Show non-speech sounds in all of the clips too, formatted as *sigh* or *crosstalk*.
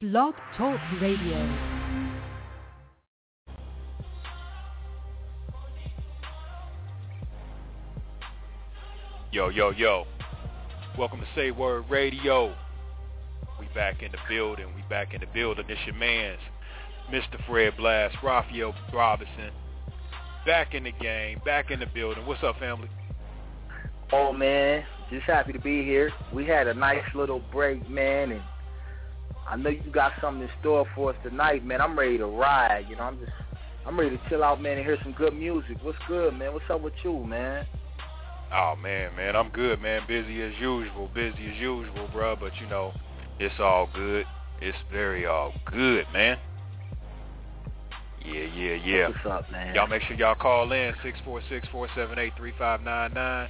Blog Talk Radio. Yo, yo, yo. Welcome to Say Word Radio. We back in the building. We back in the building. This your man's Mr. Fred Blass, Rafael Robinson. Back in the game, back in the building. What's up, family? Oh man, just happy to be here. We had a nice little break, man, and I know you got something in store for us tonight, man. I'm ready to ride. You know, I'm just, I'm ready to chill out, man, and hear some good music. What's good, man? What's up with you, man? Oh man, man, I'm good, man. Busy as usual, busy as usual, bro. But you know, it's all good. It's very all good, man. Yeah, yeah, yeah. What's up, man? Y'all make sure y'all call in six four six four seven eight three five nine nine.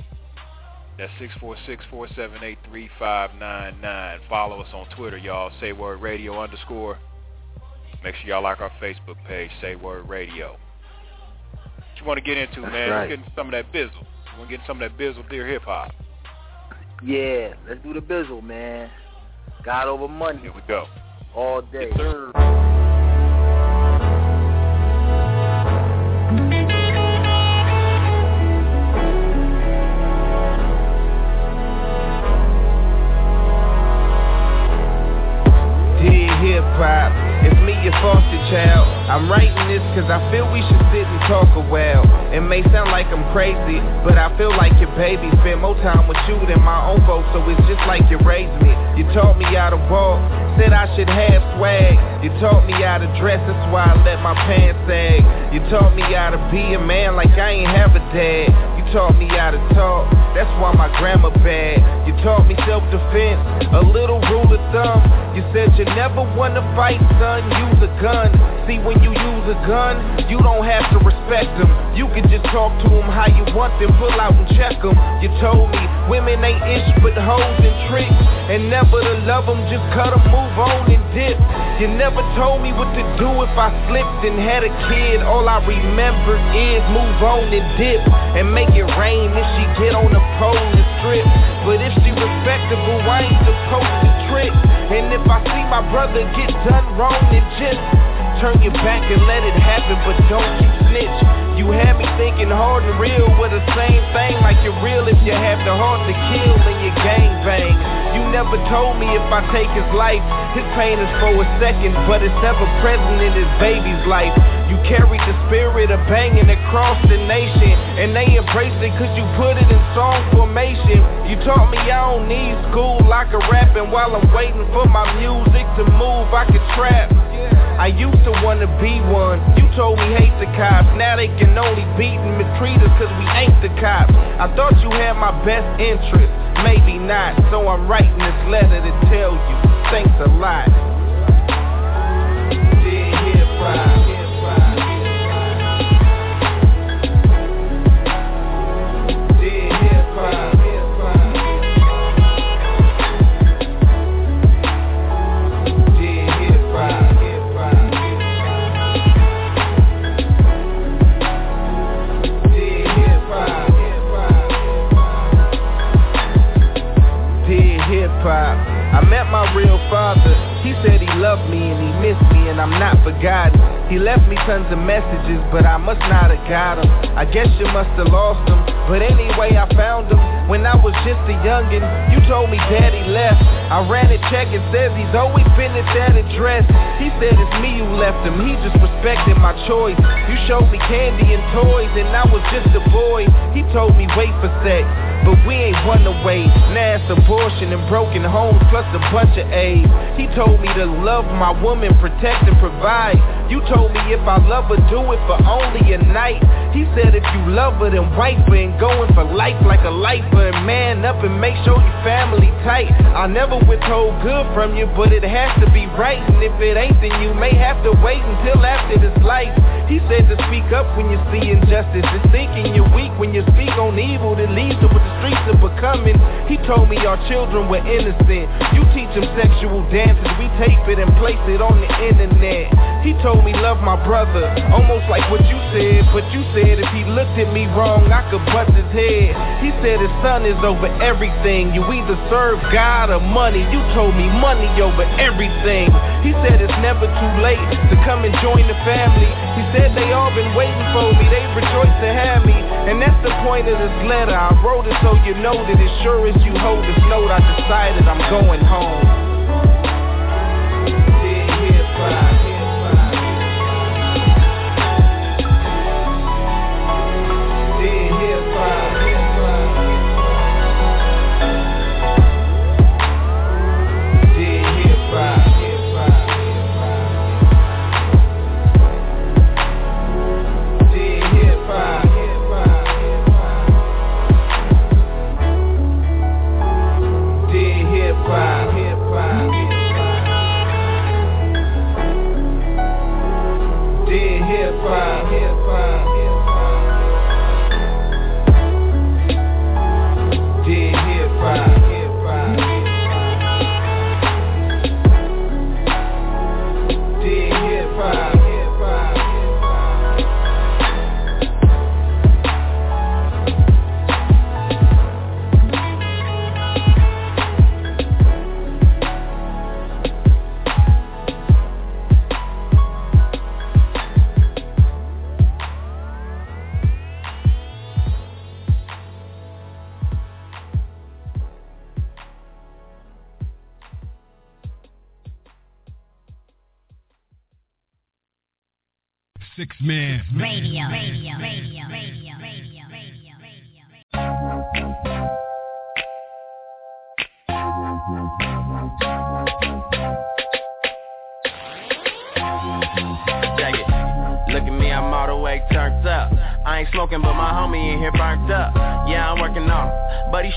That's six four six four seven eight three five nine nine. Follow us on Twitter, y'all. Say word radio underscore. Make sure y'all like our Facebook page. Say word radio. What you want to get into, That's man? right. Let's get into some of that bizzle. You want to get into some of that bizzle, dear hip hop? Yeah, let's do the bizzle, man. God over money Here we go. all day. Yes, your foster child. I'm writing this cause I feel we should sit and talk a while. It may sound like I'm crazy, but I feel like your baby spent more time with you than my own folks, so it's just like you raised me. You taught me how to walk, said I should have swag. You taught me how to dress, that's why I let my pants sag. You taught me how to be a man like I ain't have a dad. You taught me how to talk, that's why my grandma bad. You taught me self-defense, a little rule of thumb. You said you never wanna fight, son, use a gun. See, when you use a gun, you don't have to respect them. You can just talk to them how you want them, pull out and check them. You told me women ain't ish but hoes and tricks. And never to love them, just cut them, move on and dip. You never told me what to do if I slipped and had a kid. All I remember is move on and dip. And make it rain if she get on the pole and strip. But if she respectable, I ain't supposed to trick. And if I see my brother get done wrong, then just turn your back and let it happen, but don't you snitch. You had me thinking hard and real with the same thing like you're real if you have the heart to kill and you gang bang. You never told me if I take his life, his pain is for a second, but it's ever present in his baby's life. You carry the spirit of banging across the nation, and they embrace it cause you put it in song formation. You taught me I don't need school, I can rap, and while I'm waiting for my music to move, I can trap. I used to wanna be one. You told me hate the cops. Now they can only beat and mistreat us cause we ain't the cops. I thought you had my best interest. Maybe not. So I'm writing this letter to tell you. Thanks a lot. Father. He said he loved me and he missed me and I'm not forgotten. He left me tons of messages, but I must not have got them. I guess you must have lost them. But anyway, I found him when I was just a youngin'. You told me daddy left. I ran a check and says he's always been at that address. He said it's me who left him. He just respected my choice. You showed me candy and toys and I was just a boy. He told me wait for sex. But we ain't one away. It's abortion and broken homes plus a bunch of AIDS. He told me to love my woman, protect and provide. You told me if I love her, do it for only a night. He said if you love her, then wife her and going for life like a lifer. And man up and make sure your family tight. I never withhold good from you, but it has to be right. And if it ain't, then you may have to wait until after this life. He said to speak up when you see injustice. And thinking you're weak when you speak on evil that leads to what the streets are becoming. He told me our children were innocent. You teach them sexual dances. We tape it and place it on the internet. He told me love my brother, almost like what you said. But you said if he looked at me wrong, I could bust his head. He said his son is over everything. You either serve God or money. You told me money over everything. He said it's never too late to come and join the family. He said they all been waiting for me. They rejoice to have me. And that's the point of this letter. I wrote it so you know that as sure as you hold this note, I decided I'm going home.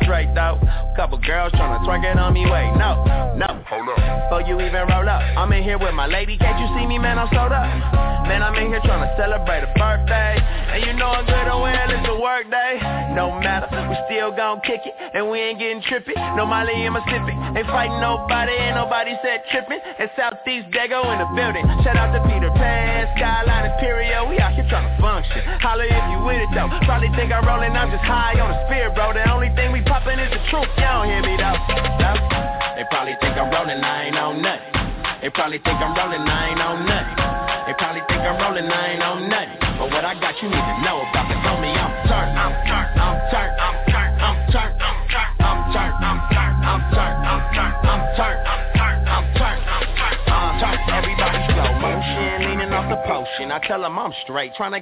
straight though. Couple girls tryna twerk it on me, wait, no, no. Hold up. Before you even roll up, I'm in here with my lady, can't you see me, man, I'm sold up. Man, I'm in here tryna celebrate a birthday. And you know I'm good on well, it's a work day. No matter, we still gon' kick it, and we ain't getting trippy. No Molly in my sippin', ain't fighting nobody, ain't nobody said trippin'. South trying to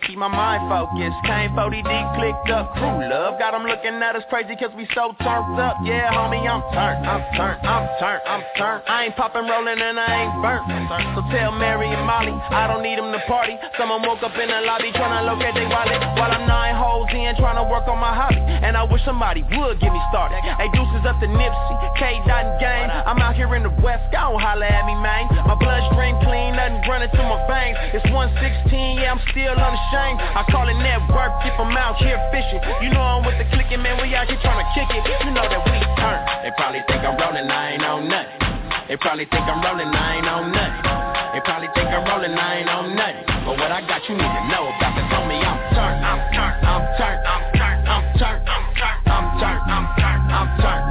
keep my mind focused. Came 40 deep, clicked up, crew love. Got them looking at us crazy cause we so turned up. Yeah, homie, I'm turned, I'm turned, I'm turned, I'm turned. I ain't popping, rolling, and I ain't burnt. So tell Mary and Molly, I don't need them to party. Someone woke up in the lobby trying to locate their wallet. While I'm nine holes in, trying to work on my hobby. And I wish somebody would get me started. Hey, deuces up to Nipsey, K. Dot and Game. I'm out here in the West, don't holler at me, man. My bloodstream clean, nothing running through my veins. It's 116, yeah, I'm still unashamed. I call it network if I'm out here fishing. You know I'm with the clicking, man, we out here trying to kick it. You know that we turn. They probably think I'm rolling, I ain't on nothing. They probably think I'm rolling, I ain't on nothing. They probably think I'm rolling, I ain't on nothing. But what I got you need to know about, on me I'm turned, I'm turned, I'm turned, I'm turned, I'm turned, I'm turned, I'm turned, I'm turned, I'm turned,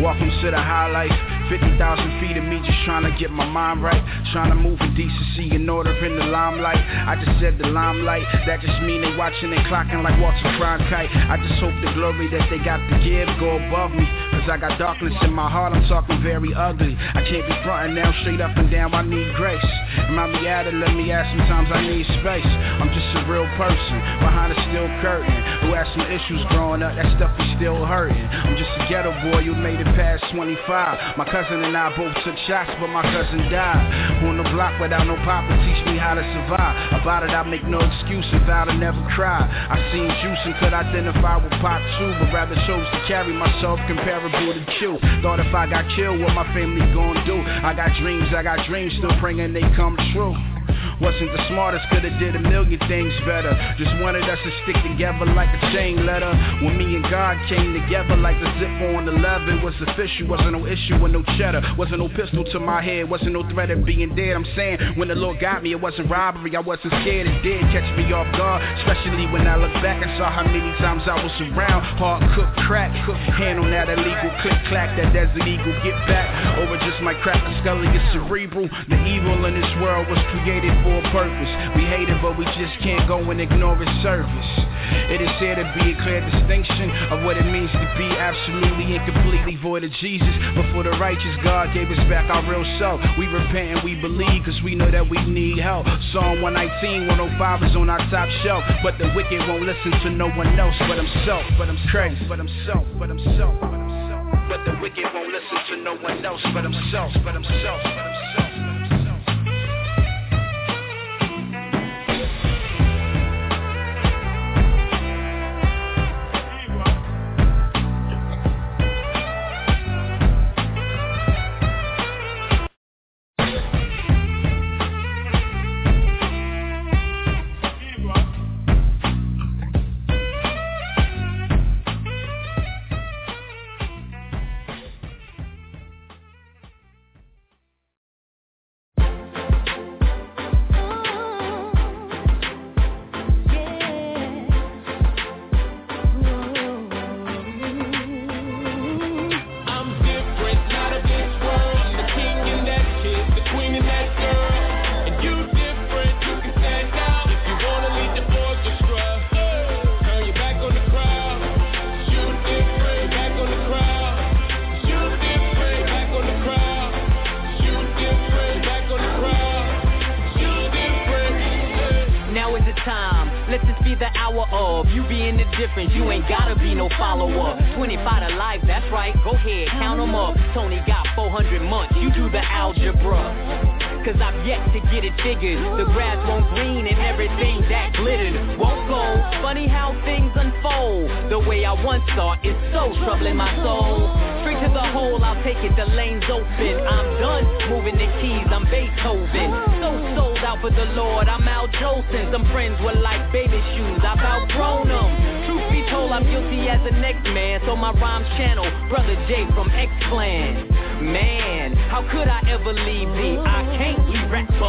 Welcome to the highlights. 50,000 feet of me just trying to get my mind right. Trying to move with decency in order in the limelight. I just said the limelight. That just mean they watching and clocking like Walter Cronkite. I just hope the glory that they got to give go above me. cause I got darkness in my heart, I'm talking very ugly. I can't be frontin' now, straight up and down, I need grace. I reality? Let me ask, sometimes I need space. I'm just a real person, behind a steel curtain, who had some issues growing up, that stuff is still hurting. I'm just a ghetto boy who made it past 25. My cousin and I both took shots, but my cousin died. On the block without no papa, teach me how to survive. About it, I make no excuse and vow to never cry. I seen juice and could identify with pop too, but rather chose to carry myself comparable to chew. Thought if I got killed, what my family gon' do? I got dreams, I got dreams, still praying they come true. Wasn't the smartest, could've did a million things better. Just wanted us to stick together like a chain letter. When me and God came together like the zip on the leather, was official. Wasn't no issue with no cheddar. Wasn't no pistol to my head. Wasn't no threat of being dead. I'm saying when the Lord got me, it wasn't robbery. I wasn't scared. It did catch me off guard, especially when I look back and saw how many times I was around. Hard cooked crack, cooked hand on that illegal click clack. That desert eagle get back over just my crack. The skull is cerebral. The evil in this world was created for a purpose. We hate it, but we just can't go and ignore its service. It is here to be a clear distinction of what it means to be absolutely and completely void of Jesus. But for the righteous, God gave us back our real self. We repent and we believe because we know that we need help. Psalm 119, 105 is on our top shelf. But the wicked won't listen to no one else but himself. But I'm crazy, but himself, but himself, but himself. But the wicked won't listen to no one else but himself, but himself, but himself.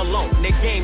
alone. They game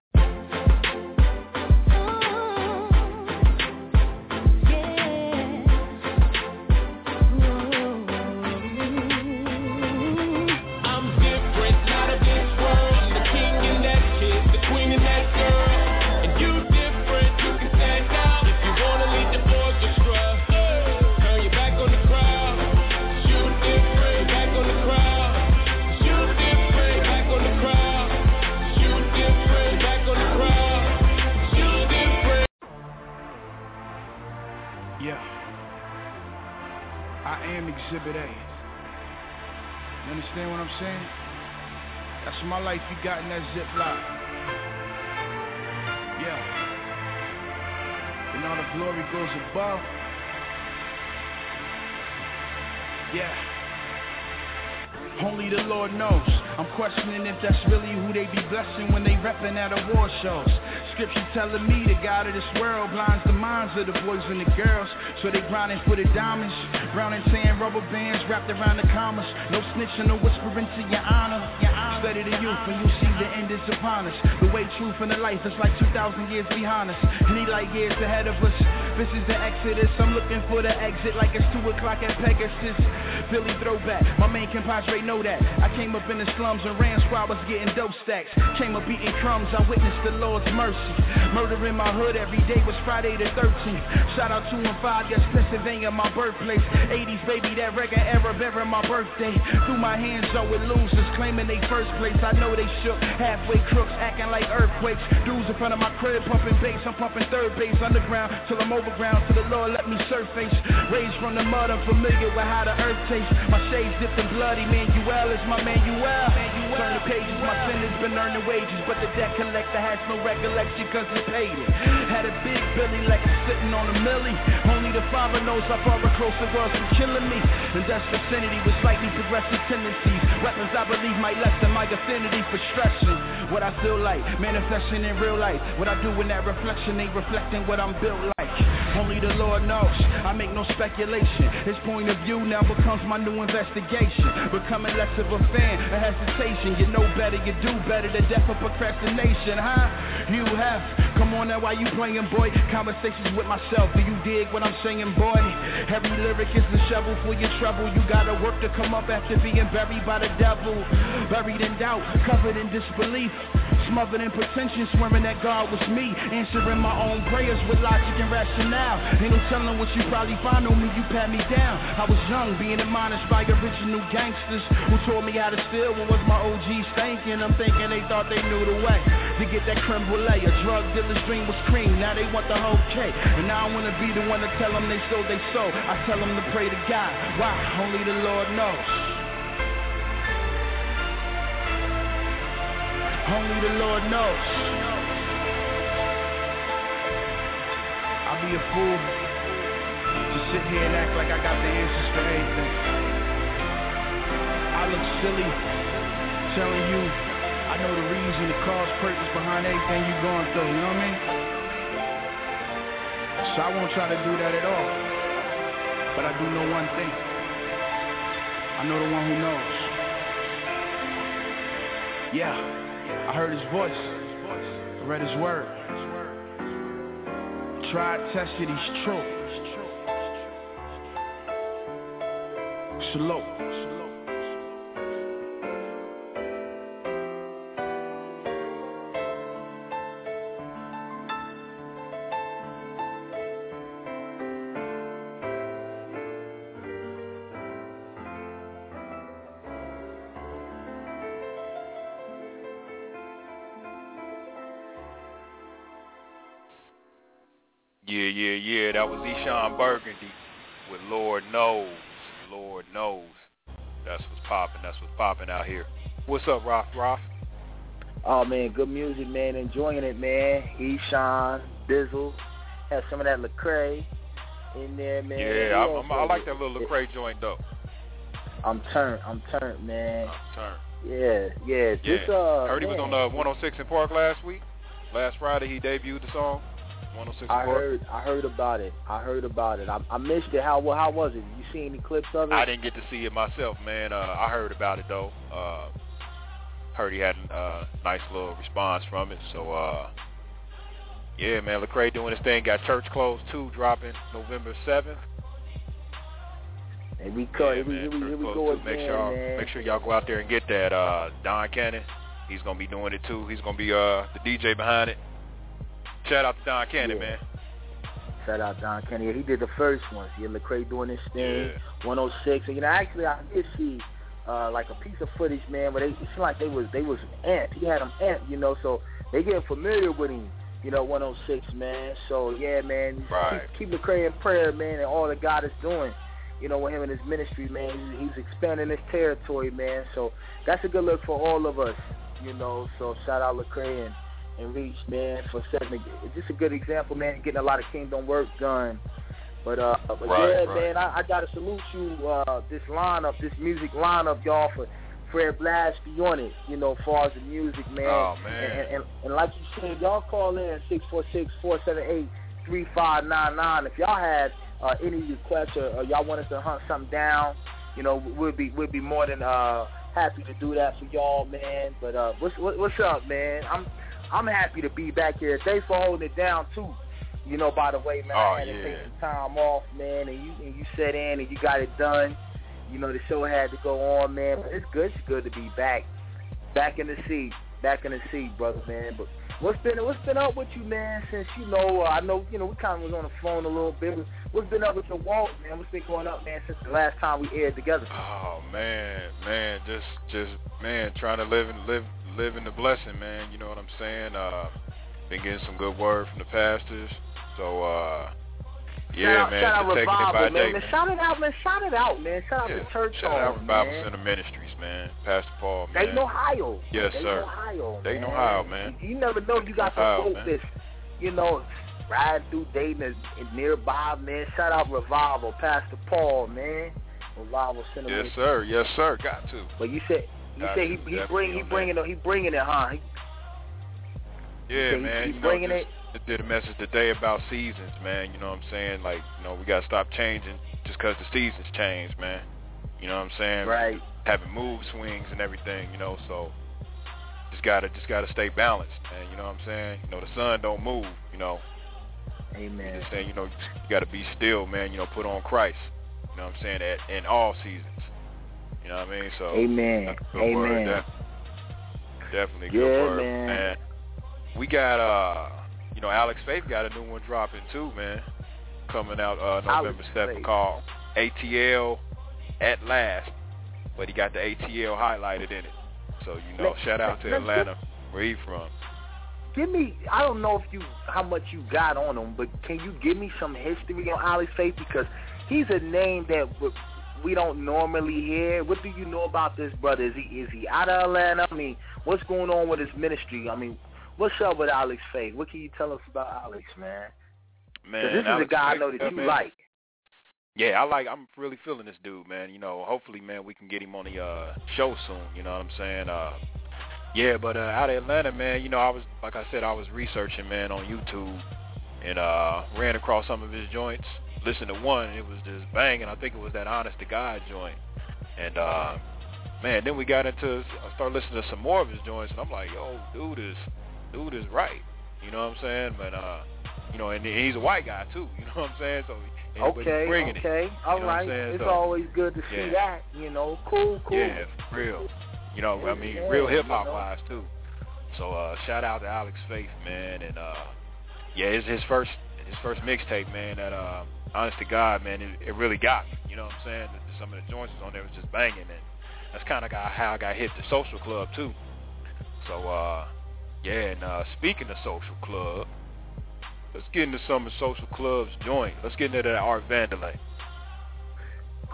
got in that ziplock. Yeah. And all the glory goes above. Yeah. Only the Lord knows. I'm questioning if that's really who they be blessing when they reppin' at award shows. Scripture telling me the God of this world blinds the minds of the boys and the girls. So they grinding for the diamonds. Brown and tan rubber bands wrapped around the commas. No snitching, no whispering to your honor. Your honor. Study the youth when you see the end is upon us. The way truth and the life is like 2,000 years behind us. Need like years ahead of us. This is the exodus. I'm looking for the exit like it's 2 o'clock at Pegasus. Billy throwback. My main compadre know that. I came up in the slums and ran squad was getting dope stacks. Came up eating crumbs. I witnessed the Lord's mercy. Murder in my hood every day was Friday the 13th. Shout out 2 and 5, yes, Pennsylvania, my birthplace. 80s, baby, that record era, bearing my birthday. Through my hands, though, with losers claiming they first place. I know they shook. Halfway crooks acting like earthquakes. Dudes in front of my crib pumping bass. I'm pumping third base underground till I'm overground. Till the Lord let me surface. Raised from the mud, I'm familiar with how the earth tastes. My shades dipped in bloody. Manuel is my Manuel. Turn the pages, my sin has been earning wages. But the debt collector has no recollection cause he paid it. Had a big Billy like sitting on a millie. Only the father knows how far a the world from killing me. In this vicinity with slightly progressive tendencies. Weapons I believe might lessen my affinity for stressing. What I feel like, manifesting in real life. What I do in that reflection ain't reflecting what I'm built like. Only the Lord knows. I make no speculation. His point of view now becomes my new investigation. Becoming less of a fan, a hesitation. You know better, you do better. The death of procrastination, huh? You have. Come on now, why you playing, boy? Conversations with myself. Do you dig what I'm saying, boy? Every lyric is the shovel for your trouble. You gotta work to come up after being buried by the devil. Buried in doubt, covered in disbelief. Smothered in pretension, swearing that God was me. Answering my own prayers with logic and rationale. Ain't no telling what you probably find on me, you pat me down. I was young, being admonished by original gangsters who taught me how to steal what was my OG's thinking. I'm thinking they thought they knew the way to get that creme brulee. A drug dealer's dream was cream, now they want the whole cake. And now I wanna be the one to tell them they sold they soul. I tell them to pray to God. Why? Only the Lord knows. Only the Lord knows. Be a fool to sit here and act like I got the answers for everything. I look silly telling you I know the reason, the cause, purpose behind everything you're going through, you know what I mean? So I won't try to do that at all. But I do know one thing. I know the one who knows. Yeah, I heard his voice. I read his word. Tried, tested, he's true. Salute. Yeah, yeah, yeah. That was Eshon Burgundy with Lord Knows. Lord Knows. That's what's popping. That's what's popping out here. What's up, Roth Roth? Oh man, good music, man. Enjoying it, man. Eshon, Bizzle, had some of that Lecrae in there, man. Yeah, I, I'm, I like that little Lecrae joint though. I'm turned. I'm turned, man. I'm turned. Yeah, yeah. Yeah. This, uh, Heard he was on uh, 106 in Park last week. Last Friday he debuted the song. 106 I heard. I heard about it. I heard about it. I, I missed it. How well, how was it? You see any clips of it? I didn't get to see it myself, man. Uh, I heard about it though. Uh, heard he had a uh, nice little response from it. So uh, yeah, man, Lecrae doing his thing. Got Church Clothes 2 dropping November 7th. And we cut. Yeah, here we, man, here we, go 2. again, Make sure, man. make sure y'all go out there and get that. Uh, Don Cannon, he's gonna be doing it too. He's gonna be uh, the DJ behind it. Shout out to Don Cannon, Yeah. man. Shout out Don Kenny. He did the first one. Yeah, Lecrae doing his thing. Yeah. 106. And you know, actually, I did see uh, like a piece of footage, man, where they it seemed like they was they was amped. He had them amped, you know, so they getting familiar with him. You know, 106, man. So yeah, man, Right. keep, keep Lecrae in prayer, man, and all that God is doing. you know, with him and his ministry, man. He's expanding his territory, man. So that's a good look for all of us, you know. So shout out Lecrae and, and Reach, man, for setting a, just a good example, man, getting a lot of kingdom work done. But uh, but right, yeah, right. man, I, I gotta salute you. Uh, this lineup, this music lineup, y'all, for Fred Blass be on it. You know, far as the music, man. Oh man. And, and, and, and like you said, y'all call in six four six four seven eight three five nine nine. If y'all had uh, any requests or, or y'all want us to hunt something down, you know, we'd be we'd be more than uh, happy to do that for y'all, man. But uh, what's what, what's up, man? I'm I'm happy to be back here. Thanks for holding it down too. You know, by the way, man, Oh, I had to take some time off, man, and you and you set in and you got it done. You know, the show had to go on, man. But it's good. It's good to be back, back in the seat, back in the seat, brother, man. But what's been what's been up with you, man? Since you know, uh, I know, you know, we kind of was on the phone a little bit. What's been up with your walk, man? What's been going up, man, since the last time we aired together? Oh man, man, just just man, trying to live and live live in the blessing, man. You know what I'm saying? Uh, been getting some good word from the pastors. So uh, yeah, shout man, shout out just taking it Revival, by man. day. man. Shout it out, man. Shout it out, man. Shout out to Church shout out Revival man. Center Ministries, man. Pastor Paul, man. Dayton, Ohio. Yes, Dayton, sir. Ohio, Dayton. Ohio, man. You, you never know you got Ohio, some folk that's, you know, riding through Dayton and, nearby, man. Shout out Revival, Pastor Paul, man. Revival Center. Yes, sir. Yes, sir. Got to. But you said you said he he bring he bringing it he bringing it, huh? He, Yeah, he- man. he bringing know, it. did a message today about seasons, man. You know what I'm saying? Like, you know, we gotta stop changing just 'cause the seasons change, man. You know what I'm saying? right. Having mood swings and everything, you know. So just gotta just gotta stay balanced, man. You know what I'm saying? You know, the sun don't move. You know, Amen. just saying, you know, you gotta be still, man. You know, put on Christ. You know what I'm saying? At, in all seasons. You know what I mean? So Amen. that's a good Amen. word. Def- definitely good Yeah, word, man. We got uh, you know, Alex Faith got a new one dropping too, man. Coming out uh November seventh called ATL at last. But he got the ATL highlighted in it. So, you know, Let- shout out to let- Atlanta, where he from. Give me, I don't know if you how much you got on him, but can you give me some history on Alex Faith because he's a name that w- we don't normally hear. What do you know about this brother? Is he is he out of Atlanta? I mean, what's going on with his ministry? I mean, what's up with Alex Faith? What can you tell us about Alex, man? Man, this is Alex a guy I know that you man. like. Yeah, I like. I'm really feeling this dude, man. You know, hopefully, man, we can get him on the uh, show soon. You know what I'm saying? Uh, yeah, but uh, out of Atlanta, man. You know, I was like I said, I was researching, man, on YouTube, and uh, ran across some of his joints. Listened to one, and it was just banging. I think it was that Honest to God joint, and uh, man, then we got into. I started listening to some more of his joints, and I'm like, yo, dude is, dude is right. You know what I'm saying? But uh, you know, and he's a white guy too. *laughs* You know what I'm saying? So. and- Okay, bringing it. okay, all know right. It's So, always good to see yeah. that. You know, cool, cool. Yeah, real. You know, I mean, Yeah, real hip hop you know. wise too. So uh shout out to Alex Faith, man, and uh yeah, it's his first his first mixtape, man, that uh honest to God, man, it, it really got me. You know what I'm saying? That Some of the joints was on there was just banging and that's kinda how I got hit the social club too. So uh yeah, and uh speaking of social club, let's get into some of social club's joint. Let's get into that Art Vandelay.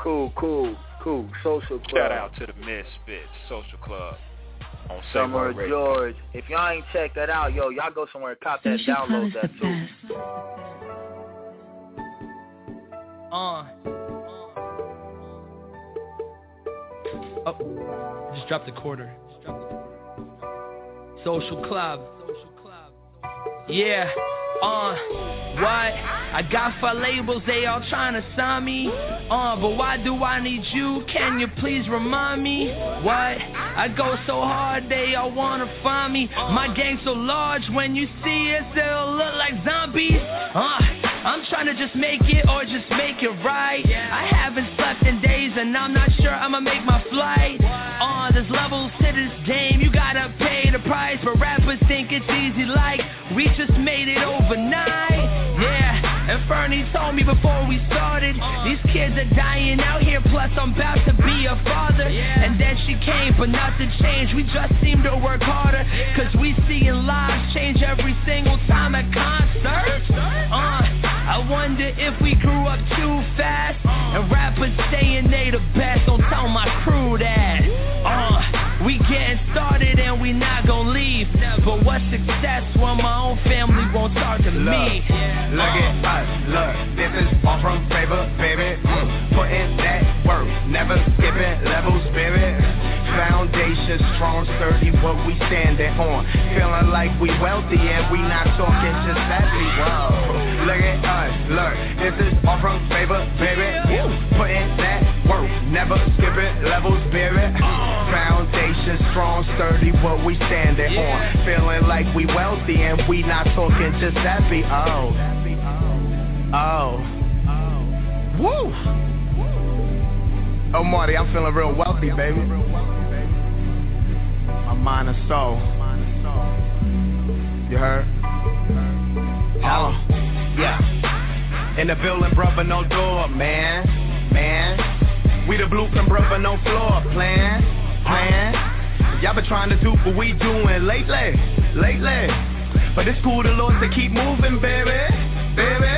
Cool, cool, cool. Social club. Shout out to the Misfits Social Club on Say Summer Word of Radio. George. If y'all ain't check that out, yo, y'all go somewhere and cop that, download that too. Uh. Oh, just dropped a quarter. Social club. Yeah. Uh. What? I got five labels, they all trying to sign me. Uh, but why do I need you? Can you please remind me? What? I go so hard, they all wanna find me. My gang so large, when you see us, they'll look like zombies. Uh, I'm trying to just make it or just make it right. I haven't slept in days and I'm not sure I'ma make my flight. Uh, there's levels to this game, you gotta pay the price. But rappers think it's easy like we just made it overnight. Yeah, and Fernie told me before we started, these kids are dying out here, plus I'm about to be a father. And then she came, but nothing changed, we just seem to work harder. Cause we seeing lives change every single time at concerts. Uh, I I wonder if we grew up too fast. And rappers saying they the best, don't tell my crew that. Started and we not gonna leave. But what success when my own family won't talk to Look, me? look at us, look, this is all from favor, baby. Mm, putting that work, never skipping level spirit. Foundation strong, sturdy, what we standing on. Feeling like we wealthy and we not talking just sadly. Whoa, look at us, look, this is all from favor, baby. Putting that work, never skipping level spirit. Foundation strong, sturdy, what we standing on. Feeling like we wealthy and we not talking just happy. Oh, oh, woo. Oh, Marty, I'm feeling real wealthy, baby. My mind and soul. You heard? Tell 'em. Yeah. In the building, brother, no door, man. Man. We the blueprint, brother, no floor plan. Plan. Y'all been trying to do what we doing lately. Lately. But it's cool the Lord to keep moving, baby. Baby.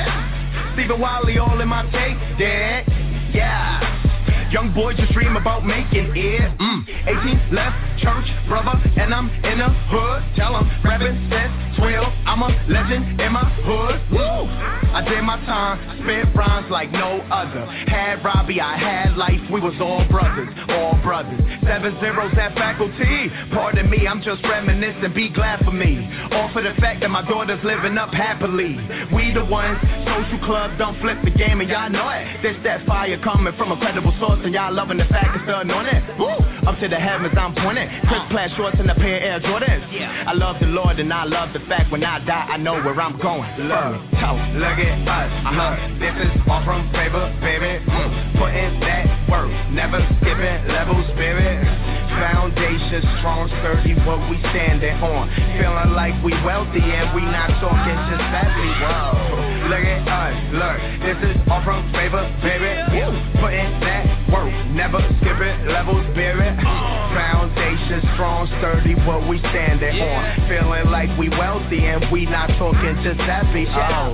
Stephen Wiley all in my tape, dead. Yeah. Young boy just dream about making it. Mm. 18 left church, brother, and I'm in the hood. Tell 'em rapping since 12. I'm a legend in my hood. Woo! I did my time, spent rhymes like no other. Had Robbie, I had life. We was all brothers, all brothers. Seven zeros at faculty. Pardon me, I'm just reminiscing. Be glad for me. All for the fact that my daughter's living up happily. We the ones, social club don't flip the game, and y'all know it. There's that fire coming from a credible source, and y'all loving the fact it's the anointing. Woo! Up to the heavens, I'm pointing. Chris plaid shorts and a pair of Air Jordans. I love the Lord, and I love the fact when I die, I know where I'm going. Look, tell 'em. look at us. Uh-huh. This is all from favor, baby. Mm. Putting that work, never skipping level spirit. Foundation strong, sturdy, what we standing on. Feeling like we wealthy and we not talking just badly. Whoa. Look at us, look. This is all from favor, baby. Woo. Putting that work, never skipping level spirit. Foundation strong, sturdy, what we standing on. Feeling like we wealthy and we not talking just happy. Oh.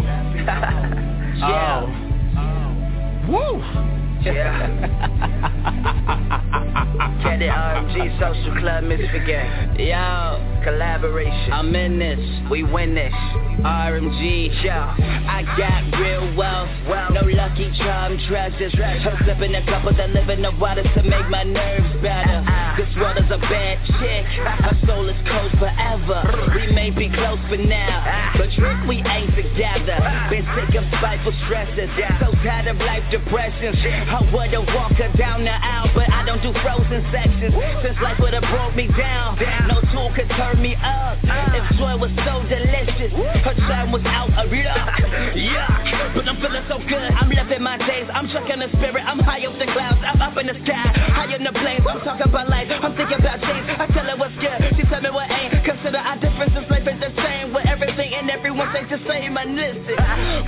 *laughs* Yeah. Oh. Woo! *laughs* Get it, RMG Social Club Misfit Gang. Yo, Collaboration. I'm in this. we win this. RMG. Yo. I got real wealth, no lucky charm treasures. I'm slipping a couple that live in the water to make my nerves better. Uh-uh. This world is a bad chick, uh-uh. her soul is cold forever. We uh-uh. may be close for now, but trick we ain't together. Been sick of spiteful stresses, so tired of life depressions. I would've walked her down the aisle, but I don't do frozen sections. Since life would've broke me down, no tool could turn me up. If joy was so delicious, her time was out of luck. Yeah, but I'm feeling so good. I'm living my days. I'm chucking the spirit. I'm high up the clouds. I'm up in the sky, high in the plains. I'm talking about life. I'm thinking about change. I tell her what's good. She tell me what ain't. Consider our differences. Life is the same. With everything and everyone say the same. And listen,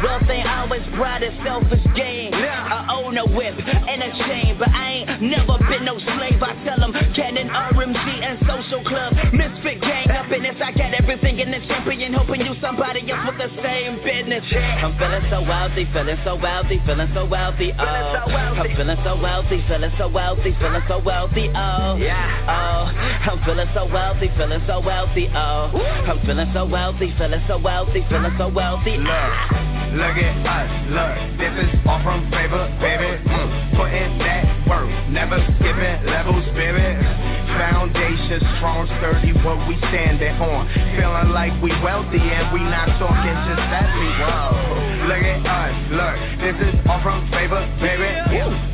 wealth ain't always bright as selfish gain. I own a whip and a chain, but I ain't never been no slave. I tell them Canon, RMG, and Social Club. Misfit gang up in this. I got everything in the champion. Hoping you somebody else with the same business. I'm feeling so wealthy, feeling so wealthy, feeling so wealthy. Oh, I'm feeling so wealthy, feeling so wealthy, feeling so wealthy. Oh, Yeah. Oh, I'm feeling so wealthy, feeling so wealthy. Oh, I'm feeling so wealthy, feeling so wealthy, feeling so wealthy. Look, look at us, look, this is all from favor, baby. Mm. Putting that work, never skipping level spirit. Foundation strong, sturdy, what we standing on. Feeling like we wealthy and we not talking just badly. Whoa, look at us, look, this is all from favor, baby.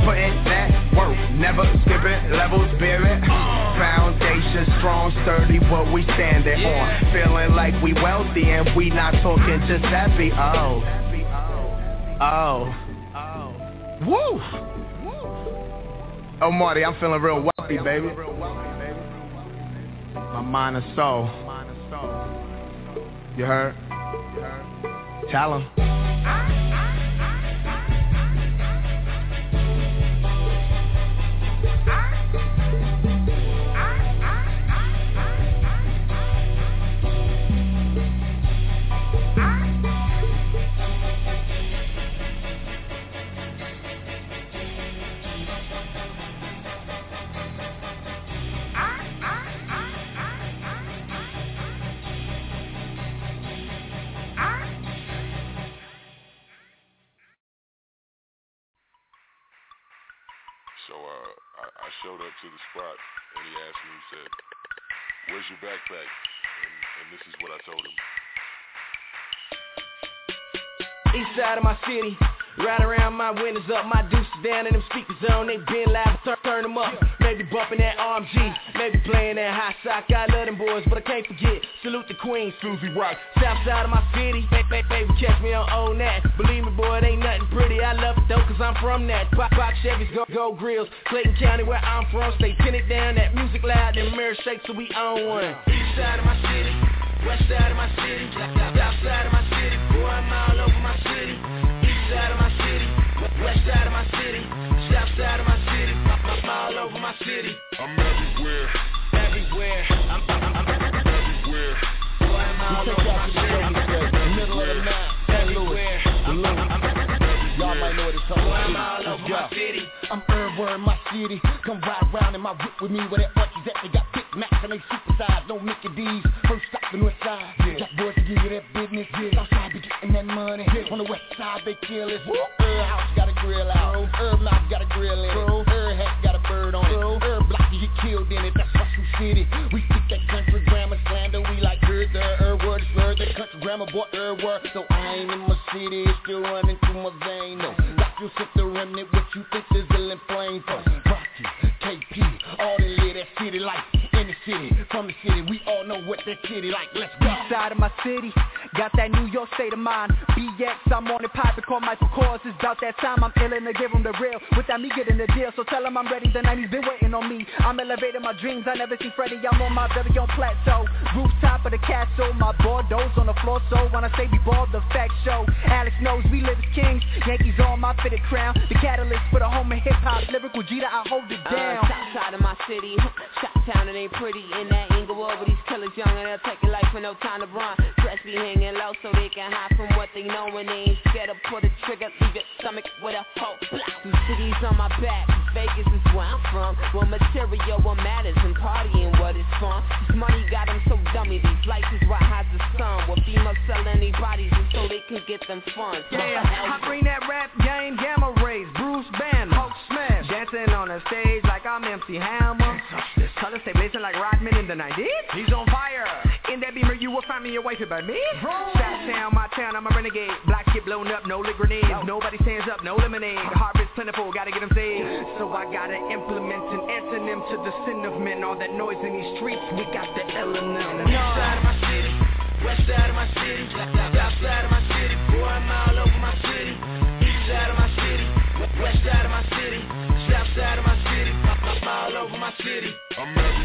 Putting that work, never skipping level spirit. Foundation strong, sturdy, what we standing on. Feeling like we wealthy and we not talking just happy. Oh. Oh. Woo! Oh, Marty, I'm feeling real wealthy, baby. My mind and soul. You heard? Tell 'em. I showed up to the spot, and he asked me, he said, "Where's your backpack?" And, and this is what I told him. East side of my city. Ride around my windows up, my deuces down and them speakers on. They been loud, turn, turn them up. Maybe bumping that RMG, maybe playing that hot sock. I love them boys, but I can't forget. Salute the queen, Susie Rock. South side of my city, baby, baby, baby catch me on own that. Believe me, boy, it ain't nothing pretty. I love it though, cause I'm from that. Box, box Chevys, go, go grills. Clayton County, where I'm from, stay tinted down. That music loud, them mirror shake, so we own one. East side of my city, west side of my city, south side of my city. Boy, I'm all over my city. West side of my city, south side of my city. I'm all over my city. I'm everywhere, Everywhere, I'm, I'm, I'm everywhere. boy, I'm all over my city. Middle of the night, St. Louis, Everywhere, I'm. I'm, I'm, Y'all might know what it's boy, I'm all over about. my city. I'm Irvin, my city. Come ride around in my whip with me where that bunch is at. They got Big Macs and they supersize, no Mickey D's. First stop the north side. Yeah. Got boys to give you that business. Yeah. Be getting that money. On the west side they kill us. Herb house got a grill out. Herb mouth got a grill in it. Hat got a bird on it. Herb block you get killed in it. That's Russell City. We speak that country grammar slander. We like heard the herb word is word. That country grammar boy herb word. So I ain't in my city. It's still running through my vein. No, got you sit the remnant. What you think is sizzling flame for? We all know what city like. Let's go. East side of my city, got that New York state of mind. BX, I'm on the pipe and call Michael Kors. It's about that time I'm illin' to give give 'em the real. Without me getting the deal, so tell tell 'em I'm ready. The 90s been waiting on me. I'm elevating my dreams. I never see Freddie. I'm on my very own plateau. Rooftop of the castle, my Bordeaux's on the floor. So when I say we ball, the facts show. Alex knows we live as kings. Yankees on my fitted crown. The catalyst for the home of hip hop. Lyrical Jeter, I hold it down. Uh, south side of my city, *laughs* shot town, it ain't pretty in that Inglewood, but these killers young and they'll take your life for no time to run. Stress be hanging low so they can hide from what they know and they ain't scared to pull the trigger, leave your stomach with a hole. Two cities on my back, Vegas is where I'm from. Well, material, what matters, and partying what is fun. This money got them so dummy, these lights is right high as the sun. What females sell their bodies just so they can get them funds. Yeah, I bring that rap game, gamma rays, Bruce Banner, Hulk smash, dancing on the stage like I'm MC Hammer. This Colors stay blazing like Rodman in the 90s. He's on fire. In that beamer, you will find me a wifey by me. Shot town, my town, I'm a renegade. Black shit blown up, no lit grenades. Nobody stands up, no lemonade. Harvest plentiful, gotta get them saved. So I gotta implement an antonym to the sin of men. All that noise in these streets, we got the element. East side of my city, west side of my city, south side of my city. Boy, I'm all over my city. East side of my city, west side of my city, south side of my city. I'm all over my city. I'm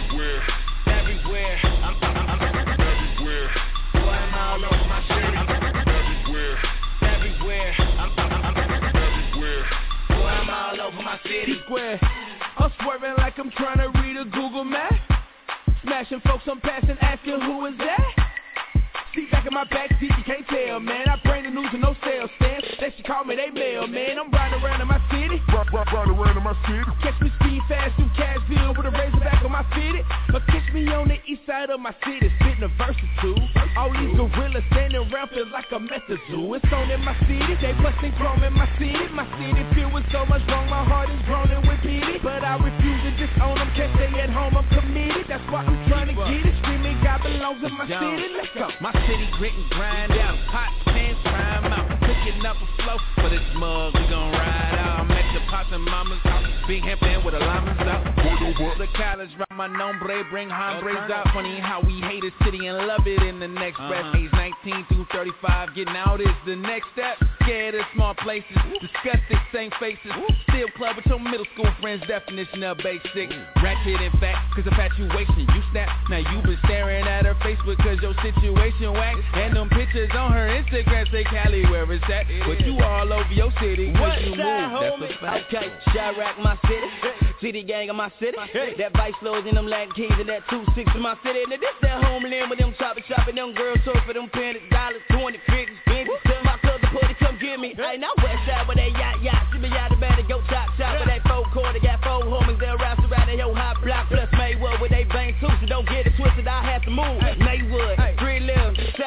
my city. Square. I'm swerving like I'm trying to read a Google map. Smashing folks I'm passing, asking who is that? See back in my back seat, you can't tell, man. I bring the news and no sales stand. They should call me they mail, man. I'm riding around in my city. Ride, ride, ride around in my city. Catch me speed fast on my fitted. But catch me on the east side of my city, spitting a verse or two. All these gorillas standing around feel like a method zoo. It's on in my city, they busting chrome in my city. My city filled with so much wrong, my heart is groaning with pity. But I refuse to disown them, can't stay at home, I'm committed. That's why I'm trying to get it. Screaming God belongs in my city, let's go. My city grit and grind out, hot pants prime out, cooking up a flow for this mug. We gon' ride out. I'm at the pops and mama's house, big hemp with a lineman's out. The college round my nombre, bring hombres out. Funny how we hate a city and love it in the next uh-huh. breath. Age 19 through 35, getting out is the next step. Scared of small places, disgusted, same faces. Still club with your middle school friends, definition of basic. Ratchet in fact, cause infatuation, you snap. Now you been staring at her Facebook cause your situation whack. And them pictures on her Instagram say Cali where it's at. But you all over your city West you side, that's a fact. Okay, Chiraq, my city. City gang of my city. That Vice Lords and them Latin Kings and that 2-6 in my city. Now this that homeland with them shopping, shopping, them girls so for them pennies, dollars, 20, 50, 50. Tell my cousin party, come get me. Hey, now West Side where they yacht, yacht. See me out the bed and go chop, chop. Where they four quarter, got four homies, they'll wrap around the whole hot block. Plus Maywood with they vein too, so don't get it twisted, I have to move. Maywood,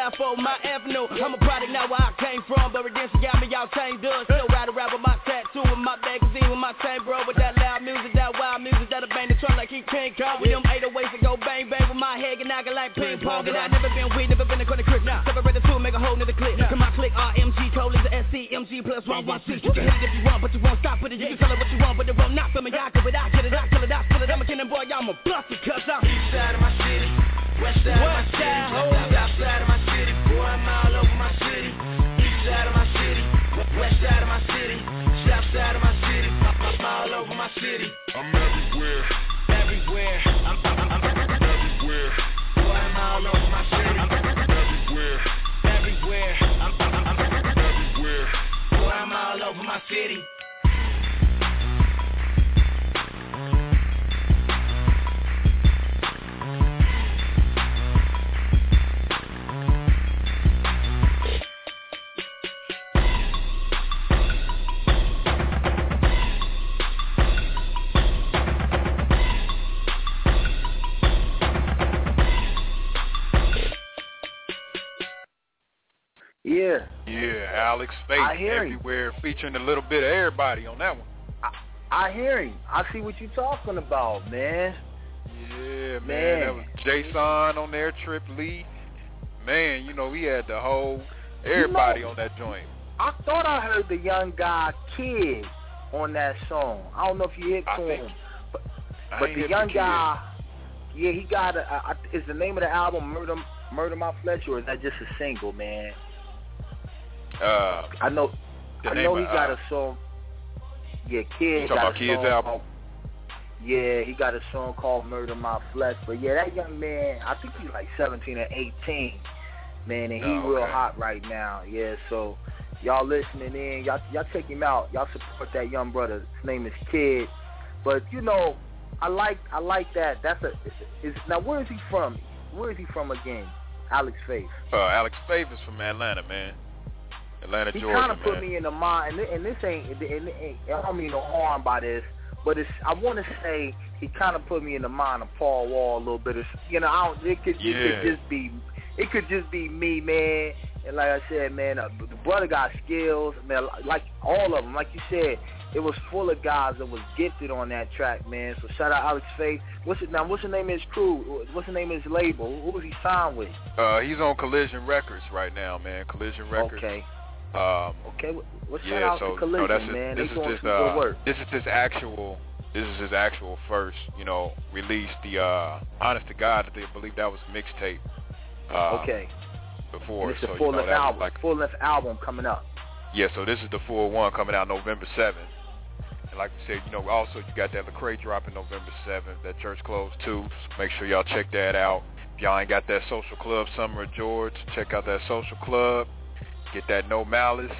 half on my avenue. I'm a product now where I came from, but redemption got me all chained up. Still ride around with my tattoo and my magazine with my chain, bro. With that loud music, that wild music, that'll bang the trunk like he can't come. With them eight oh ways to go bang bang with my head and I can like ping pong. And I never been weed, never been a corner crib. Now, Separate the two, make a whole nother clip. Come on, click RMG, code is the SCMG plus 116. You can hate it if you want, but you won't stop with it. You can tell it what you want, but it won't not for me. I can, but I get it, I kill it, I spill it. I'm a cannon boy, I'm a buster, cause I'm east side of my city, west side of my city, south side of my side of my city. I'm all over my city. I'm everywhere. Everywhere. I'm, I'm, I'm, I'm everywhere. Boy, I'm all over my city. I'm Everywhere. Everywhere. I'm, I'm, I'm, I'm everywhere. Boy, I'm all over my city. Yeah. Yeah, Alex Faith I hear you. everywhere, featuring a little bit of everybody on that one. I hear him. I see what you're talking about, man. Yeah, man, Man. that was Json on there, Trip Lee. Man, you know we had the whole everybody know- on that joint. I thought I heard the young guy Kid on that song. I don't know if you hit I to him, but but the young Kid. guy, yeah, he got a. a, a is the name of the album Murder Murder My Flesh or is that just a single, man? Uh, I know, I know he of, got uh, a song. Yeah, Kid You talking about Kid's song album? called- yeah, he got a song called Murder My Flesh. But yeah, that young man, I think he's like 17 or 18, man, and he Oh, real okay. hot right now. Yeah, so y'all listening in, y'all y'all check him out. Y'all support that young brother. His name is Kid. But you know, I like I like that. That's a is now where is he from? Where is he from again? Alex Faith. uh, Alex Faith is from Atlanta, man. Atlanta, He Georgia, kind of put me in the mind, and, and this ain't, and ain't, I don't mean no harm by this, but it's, I want to say he kind of put me in the mind of Paul Wall a little bit. It's, you know, I don't, it could, Yeah. it could just be, it could just be me, man. And like I said, man, uh, the brother got skills, man. Like all of them, like you said, it was full of guys that was gifted on that track, man. So shout out Alex Faith. What's it now? What's the name of his crew? What's the name of his label? Who was he signed with? Uh, he's on Collision Records right now, man. Collision Records. Okay. Um, Okay. What's yeah, out so to Collision, no, that's his, man. this they is his uh, this is his actual this is his actual first, you know, release. The uh, honest to God, I believe that was mixtape. Uh, okay. Before, And it's so a full you know length album. like full length album coming up. yeah. So this is the full one coming out November seventh. And like we said, you know, also you got that Lecrae dropping November seventh. That Church Clothes too. So make sure y'all check that out. If y'all ain't got that social club, Summer of George, check out that social club. Get that No Malice.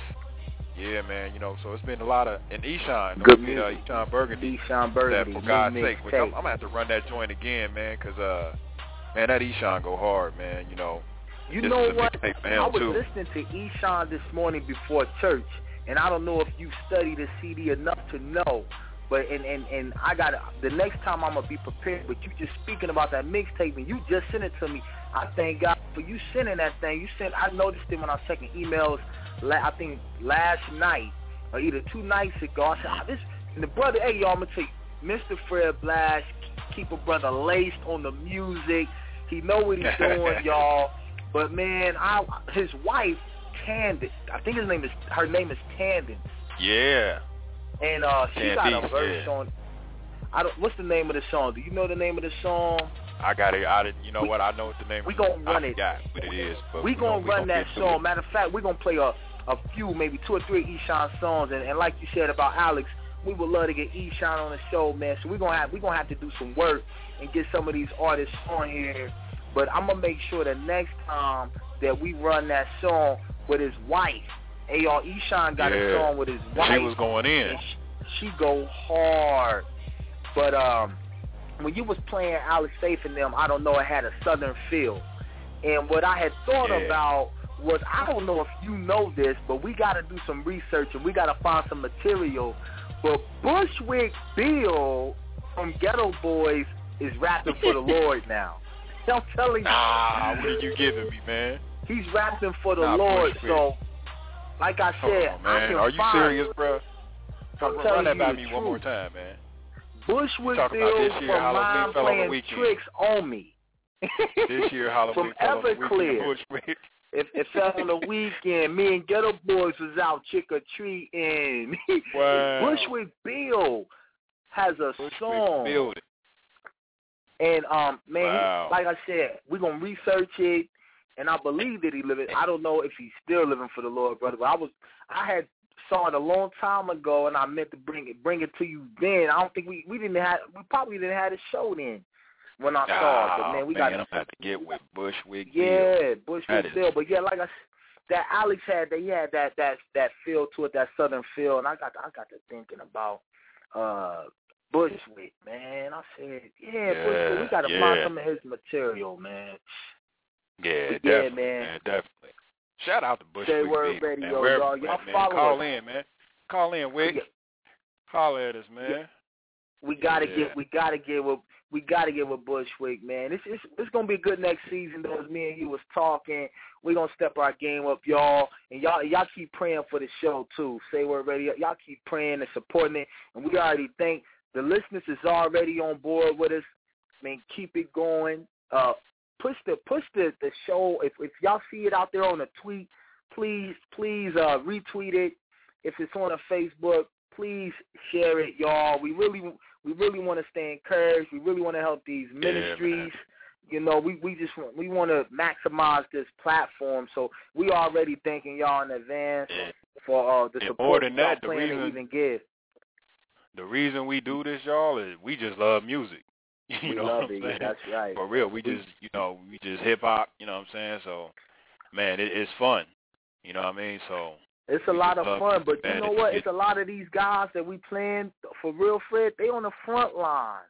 Yeah, man. You know, so it's been a lot of and Eshon. Good forget, uh, music. Eshon Burgundy. Eshon Burgundy, That for God's sake, which I'm. I'm gonna have to run that joint again, man, 'cause uh, man, that Eshon go hard, man. You know. You this know what? I was too. listening to Eshon this morning before church, and I don't know if you studied the CD enough to know. But and and and I got the next time I'm gonna be prepared. But you just speaking about that mixtape, and you just sent it to me. I thank God for you sending that thing. You sent. I noticed it when I was checking emails. I think last night or either two nights ago. I said, ah, this. And the brother, hey y'all, I'm gonna tell you, Mr. Fred Blass, keep a brother laced on the music. He know what he's doing, *laughs* y'all. But man, I his wife Tandon. I think his name is her name is Tandon, Yeah. and uh she got a verse yeah. on. I don't. What's the name of the song? Do you know the name of the song? I got it. I didn't. You know what? I know what the name. we is. gonna run I it. forgot what it is. But we we gonna we run gonna that song. it. Matter of fact, we're gonna play a a few, maybe two or three Eshon songs, and, and like you said about Alex, we would love to get Eshon on the show, man. So we're gonna have we gonna have to do some work and get some of these artists on here. But I'm gonna make sure the next time that we run that song with his wife, hey y'all, Eshon got a Yeah. song with his wife. She was going in. she, she go hard. But um, when you was playing Alex Faith and them, I don't know, it had a southern feel. And what I had thought Yeah. about was, I don't know if you know this, but we got to do some research and we got to find some material. But Bushwick Bill from Geto Boys is rapping for the *laughs* Lord now. I'm telling you. Ah, what are you giving me, man? He's rapping for the Nah, Lord. Bushwick. So, like I said, on, I man. can Are you find serious, bro? I'm Run telling that you by me one more time, man. Bushwick about Bill from year, on the playing tricks on me. this year *laughs* Halloween From fell on the weekend, Everclear. Bushwick. It, it fell on the weekend. Me and Geto Boys was out trick or treating. *laughs* Wow. Bushwick Bill has a song. Build it. And um, man, he- like I said, we're gonna research it, and I believe that he living. I don't know if he's still living for the Lord, brother. But I was, I had saw it a long time ago, and I meant to bring it, bring it to you then. I don't think we we didn't have, we probably didn't have a show then when I saw it. But Oh, man, we man, got I'm gonna get with Bushwick. Bill. yeah, That Bushwick is- Bill. But yeah, like I, that Alex had, that he had that that that feel to it, that southern feel, and I got I got to thinking about uh Bushwick, man. I said, yeah, Bushwick, we got to find some of his material, man. Yeah, But yeah, definitely, man. definitely. Shout out to Bushwick Say word Bill, radio, man. Wherever y'all. Y'all man. follow Call us. in, man. Call in, Wick. Holler at us, man. We gotta Yeah. get we gotta get with we gotta get with Bushwick, man. It's it's it's gonna be a good next season though as me and you was talking. We're gonna step our game up, y'all. And y'all y'all keep praying for the show too. Say word radio. Y'all keep praying and supporting it. And we already think the listeners is already on board with us. I mean, keep it going. Uh push the push the, the show. If if y'all see it out there on a tweet, please please uh retweet it. If it's on a Facebook, please share it, y'all. We really we really want to stay encouraged. We really want to help these ministries. you know, we we just want, we want to maximize this platform. So we already thanking y'all in advance for uh, the And support more than y'all that, the plan to even give. The reason we do this, y'all, is we just love music. *laughs* You We know what I'm it. saying? That's right. For real, we just, you know, we just hip hop. You know what I'm saying? So, man, it, it's fun. You know what I mean? So, It's a lot of fun, but you know what? It's a lot of these guys that we playing for real, Fred. They on the front line.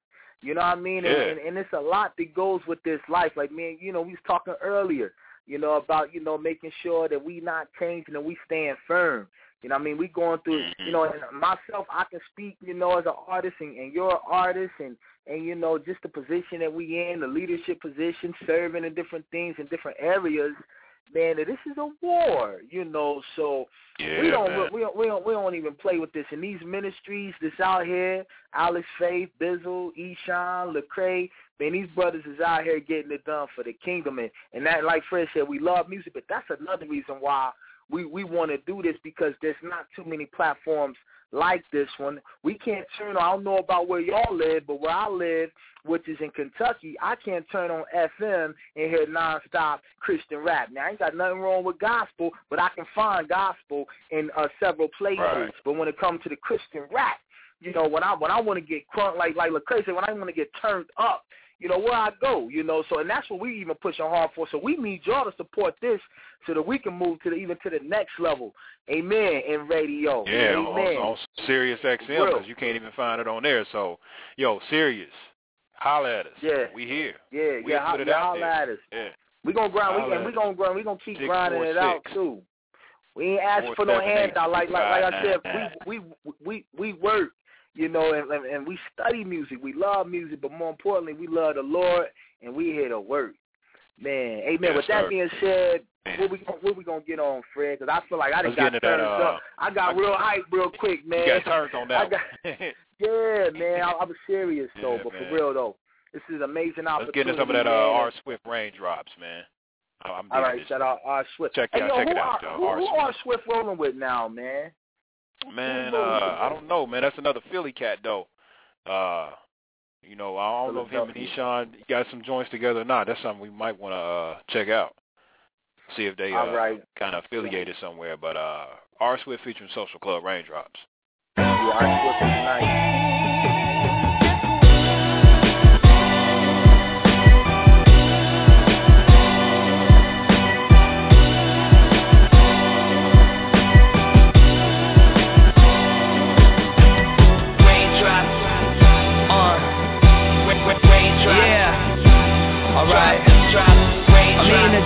You know what I mean? Yeah. and, and it's a lot that goes with this life. Like me, and you know, we was talking earlier. You know about you know making sure that we not changing and we staying firm. You know what I mean? We going through. Mm-hmm. You know, and myself, I can speak. You know, as an artist, and, and you're an artist, and and you know just the position that we in, the leadership position, serving in different things in different areas. Man, this is a war. You know, so yeah, we don't man. we don't we don't we don't even play with this. And these ministries that's out here, Alex Faith, Bizzle, Eshon, Lecrae, man, these brothers is out here getting it done for the kingdom. And and that, like Fred said, we love music, but that's another reason why we we want to do this because there's not too many platforms like this one. We can't turn on. I don't know about where y'all live, but where I live, which is in Kentucky, I can't turn on FM and hear nonstop Christian rap. Now, I ain't got nothing wrong with gospel, but I can find gospel in uh, several places. Right. But when it comes to the Christian rap, you know, when I when I want to get crunk, like like Lecrae said, when I want to get turned up, you know, where I go, you know. So and that's what we even pushing hard for. So we need y'all to support this so that we can move to the even to the next level. Amen. In radio. Yeah, Amen. on, on Sirius XM because you can't even find it on there. So, yo, Sirius, holla at us. Yeah. we here. Yeah, we yeah, put it yeah, out holla there. at us. Yeah. We gonna grind. We Holla can. We gonna grind. We gonna keep Six, grinding four, it out too. We ain't asking for no handout. Like like like I said, we *laughs* we we we work. You know, and, and we study music. We love music, but more importantly, we love the Lord, and we here to work. Man, amen. Yes, With that sir. being said, what we what we gonna get on, Fred? Because I feel like I just got get into that, uh, up. I got real hype real quick, man. You got turned on *laughs* I that. got, *laughs* yeah, man. I, I was serious though, Yeah, but man. for real though, this is an amazing Let's get into some of that uh. R Swift raindrops, man. I- I'm All right, this. shout out R Swift. Check hey, it out, yo, check it out, yo, who, R who Swift. Swift rolling with now, man? Man, uh. I don't know, man. That's another Philly cat though. Uh, you know, I don't know if him and Eshon got some joints together or not. That's something we might want to uh, check out. See if they uh, right. kind of affiliated somewhere. But uh, R Swift featuring Social Club Raindrops. Yeah, R Swift is nice.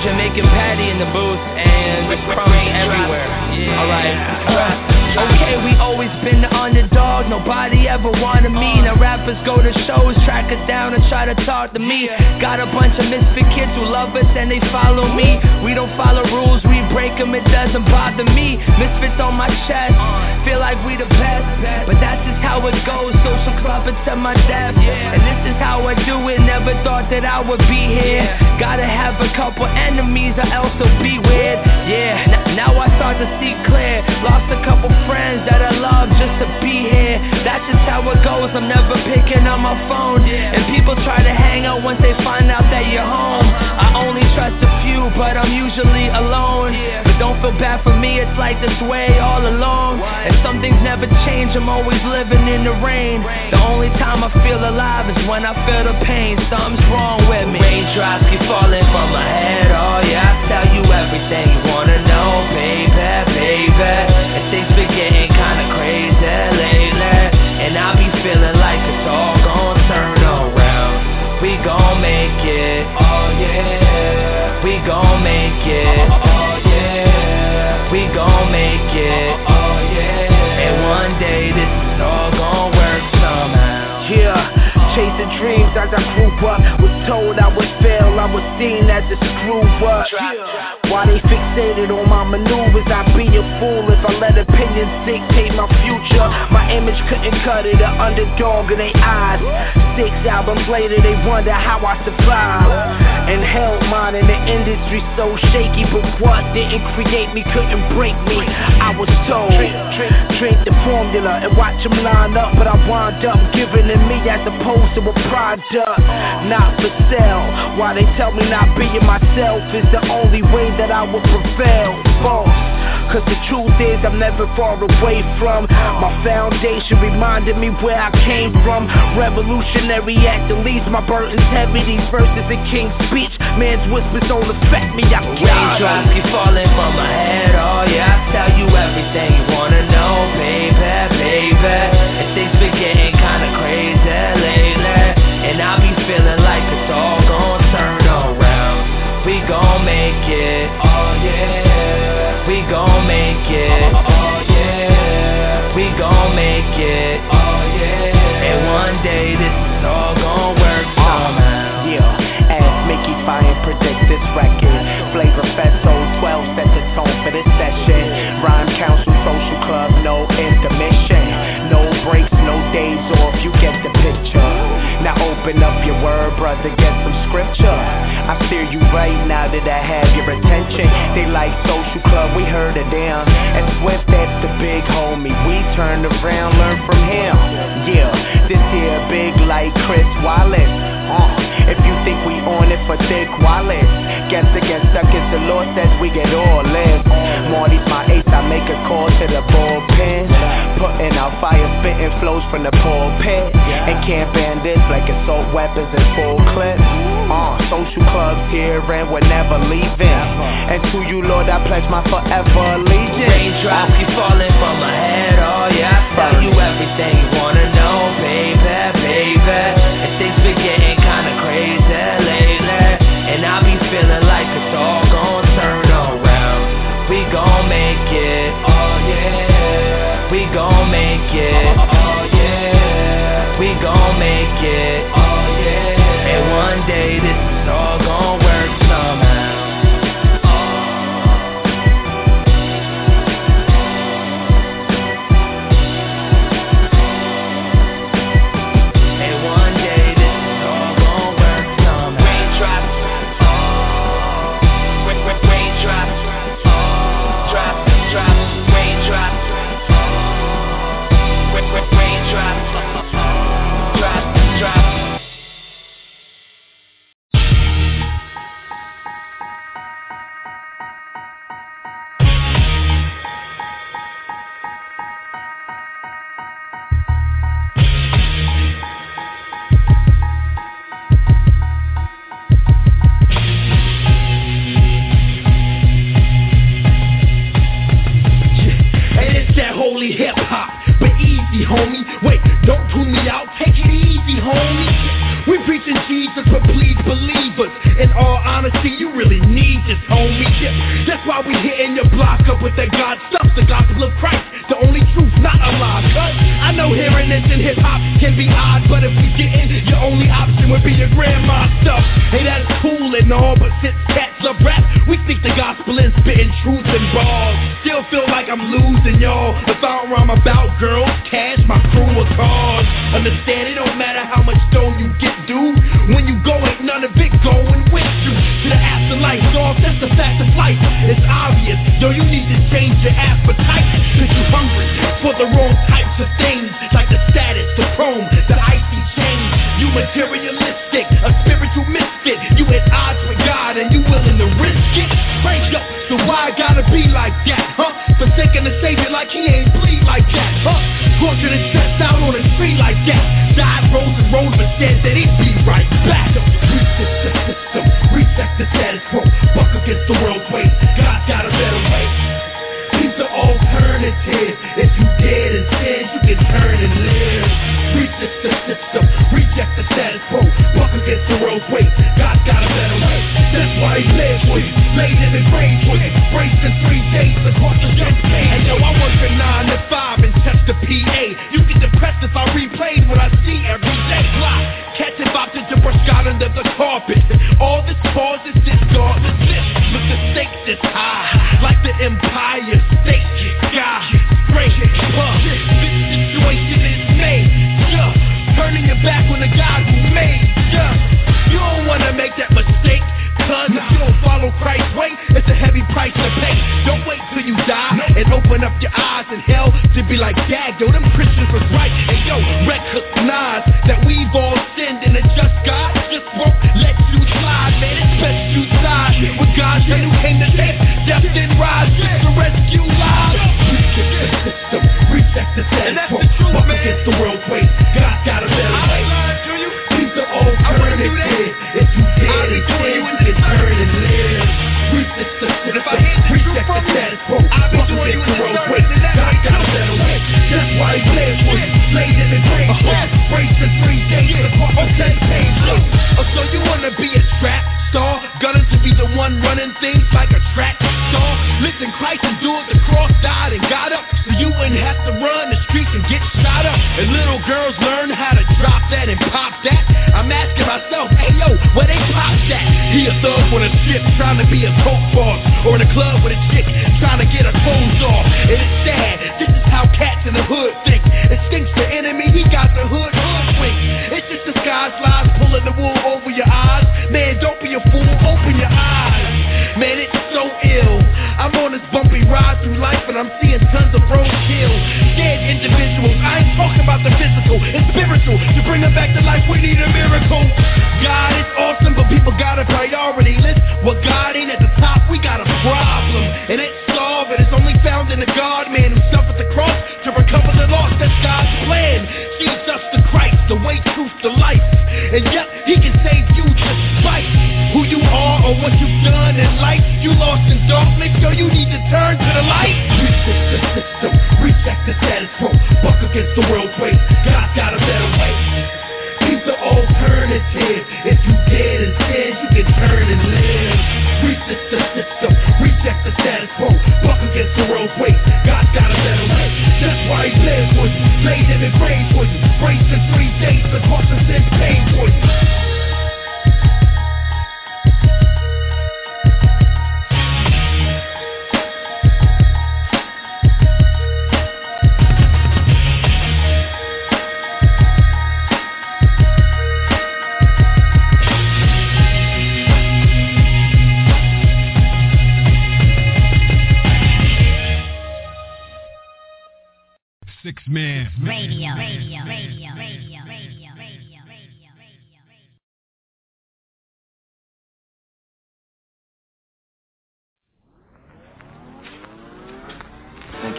Jamaican patty in the booth and with crumbs everywhere. Alright. Uh. *laughs* Okay, we always been the underdog. Nobody ever wanted me. Now rappers go to shows, track us down and try to talk to me. Got a bunch of misfit kids who love us and they follow me. We don't follow rules, we break them, it doesn't bother me. Misfits on my chest, feel like we the best, but that's just how it goes. Social club until my death. And this is how I do it, never thought that I would be here. Gotta have a couple enemies or else it'll be weird. Yeah, now I start to see clear. Lost a couple friends that I love just to be here. That's just how it goes, I'm never picking up my phone. And people try to hang out once they find out that you're home. I only trust a few, but I'm usually alone. But don't feel bad for me, it's like this way all along. And some things never change, I'm always living in the rain. The only time I feel alive is when I feel the pain. Something's wrong with me. Raindrops keep falling from my head, oh yeah. I tell you everything you wanna know, baby, baby. And things been dreams as I. Was told I would fail, I was seen as a screw up. Why they fixated on my maneuvers? I'd be a fool if I let opinions dictate my future. My image couldn't cut it, an underdog in their eyes. Six albums later, they wonder how I survived. And held mine in the industry so shaky, but what didn't create me couldn't break me. I was told, drink the formula and watch them line up, but I wound up giving it me as opposed to a product, not for sale. Why they tell me not being myself is the only way that I will prevail. False. Cause the truth is I'm never far away from. My foundation reminded me where I came from. Revolutionary act that leaves my burdens heavy. These verses in King's speech Man's whispers don't affect me. I Raindrops keep falling from my head, oh yeah I tell you everything you wanna know, baby, baby open up your word, brother, get some scripture. I fear you right now that I have your attention. They like Social Club, we heard of them. And Swift, that's the big homie. We turned around, learn from him. Yeah, this here big like Chris Wallace. Uh, if you think we on it for thick wallets, guess against suckers, the Lord says we get all in. Marty's my ace, I make a call to the bullpen. Putting our fire, spitting flows from the pulpit. And can't ban this like assault weapons and full clip. Uh, social clubs here and we're never leaving. And to you, Lord, I pledge my forever allegiance. Raindrops keep falling from my head, oh yeah I tell you everything you wanna know,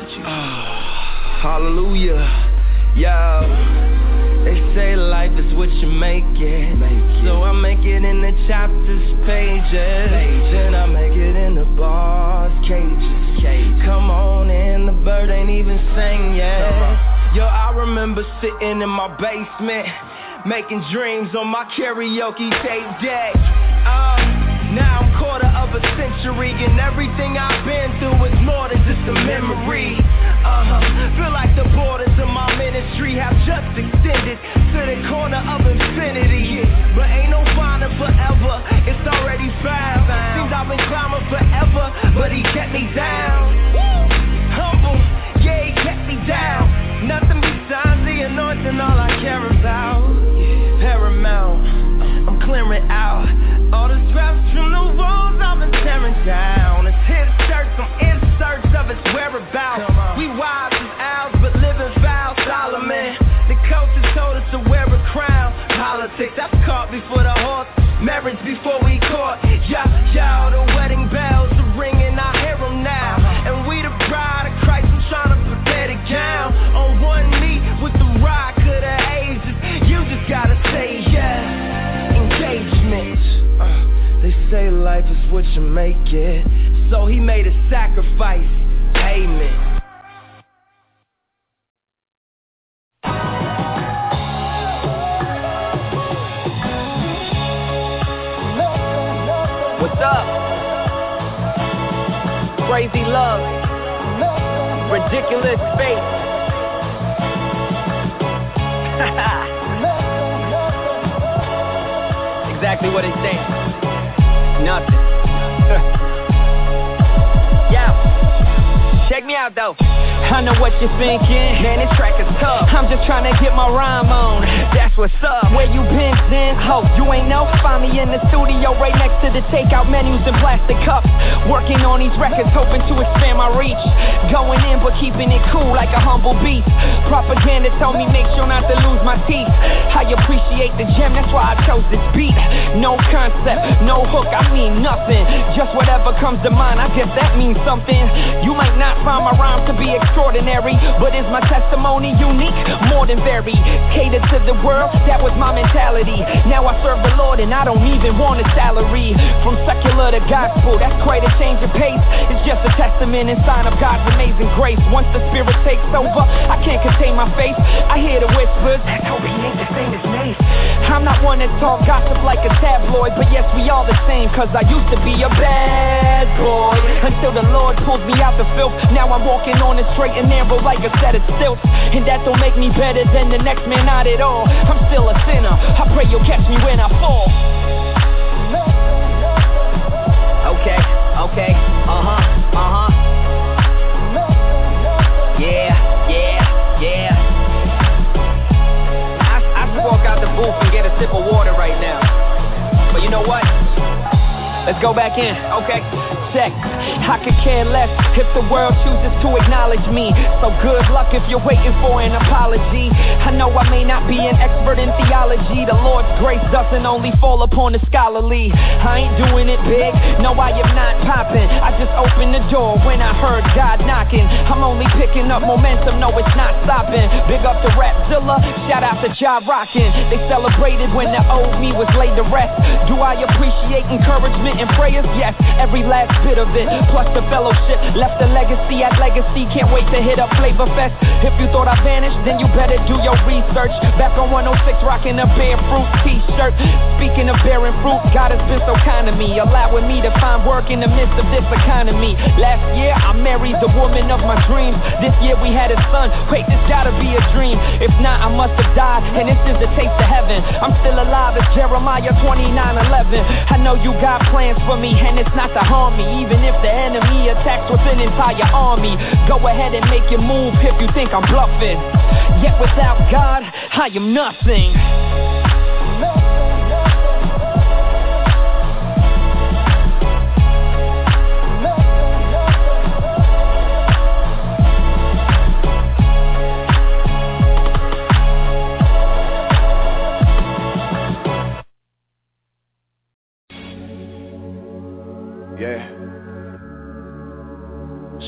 you. *sighs* Hallelujah. Yo. They say life is what you make it. make it. So I make it in the chapters, pages. pages. And I make it in the bars, cages. cages. Come on in, the bird ain't even sing yet. Yo, I remember sitting in my basement, making dreams on my karaoke tape deck. Uh, now I'm century And everything I've been through is more than just a memory. Uh-huh, feel like the borders of my ministry have just extended To the corner of infinity. But ain't no finding forever, it's already found. Seems I've been climbing forever, but he kept me down. Humble, yeah, he kept me down. Nothing besides the anointing, all I care about. Paramount. I'm clearing out all the scraps from the walls I've been tearing down. It's hip search, I'm in search of its whereabouts. We wives as owls, but living foul, Solomon. The culture told us to wear a crown. Politics, I've caught before the horse. Marriage before we caught. Yeah, yeah, the what you make it. So he made a sacrifice. Amen. What's up? Crazy love. Ridiculous faith. *laughs* exactly what it says. Nothing. *laughs* yeah. Check me out though. I know what you're thinking. Man, this track is tough. I'm just trying to get my rhyme on. That's what's up. Where you been, since? Oh, you ain't know? Find me in the studio right next to the takeout menus and plastic cups. Working on these records, hoping to expand my reach. Going in, but keeping it cool like a humble beast. Propaganda told me make sure not to lose my teeth. I appreciate the gem, that's why I chose this beat. No concept, no hook, I mean nothing. Just whatever comes to mind, I guess that means something. You might not find my rhymes to be extraordinary, but is my testimony unique? More than very. Catered to the world, that was my mentality. Now I serve the Lord and I don't even want a salary. From secular to gospel, that's quite a change of pace. It's just a testament and sign of God's amazing grace. Once the spirit takes over, I can't contain my face. I hear the whispers, that Toby ain't the same as Mase. I'm not one that talk gossip like a tabloid, but yes, we all the same, cause I used to be a bad boy. Until the Lord pulled me out the filth. Now I'm walking on the straight and narrow like a set of stilts. And that don't make me better than the next man, not at all. I'm still a sinner. I pray you'll catch me when I fall. Okay, okay, uh huh, uh huh. Yeah, yeah, yeah. I, I should walk out the booth and get a sip of water right now. But you know what? Let's go back in, okay? Check. I could care less if the world chooses to acknowledge me. So good luck if you're waiting for an apology. I know I may not be an expert in theology. The Lord's grace doesn't only fall upon the scholarly. I ain't doing it big, no, I am not popping. I just opened the door when I heard God knocking. I'm only picking up momentum, no, it's not stopping. Big up to Rapzilla, shout out to Ja Rockin'. They celebrated when the old me was laid to rest. Do I appreciate encouragement and prayers? Yes, every last bit of it. Plus the fellowship, left a legacy at legacy. Can't wait to hit up Flavor Fest. If you thought I vanished, then you better do your research. Back on 106, rocking a bare fruit t-shirt. Speaking of bearing fruit, God has been so kind to me, allowing me to find work in the midst of this economy. Last year, I married the woman of my dreams. This year we had a son. Wait, this gotta be a dream. If not, I must have died, and this is the taste of heaven. I'm still alive as Jeremiah 29:11. I know you got plans for me, and it's not to harm me, even if the enemy attacks with an entire army. Go ahead and make your move if you think I'm bluffing. Yet without God, I am nothing.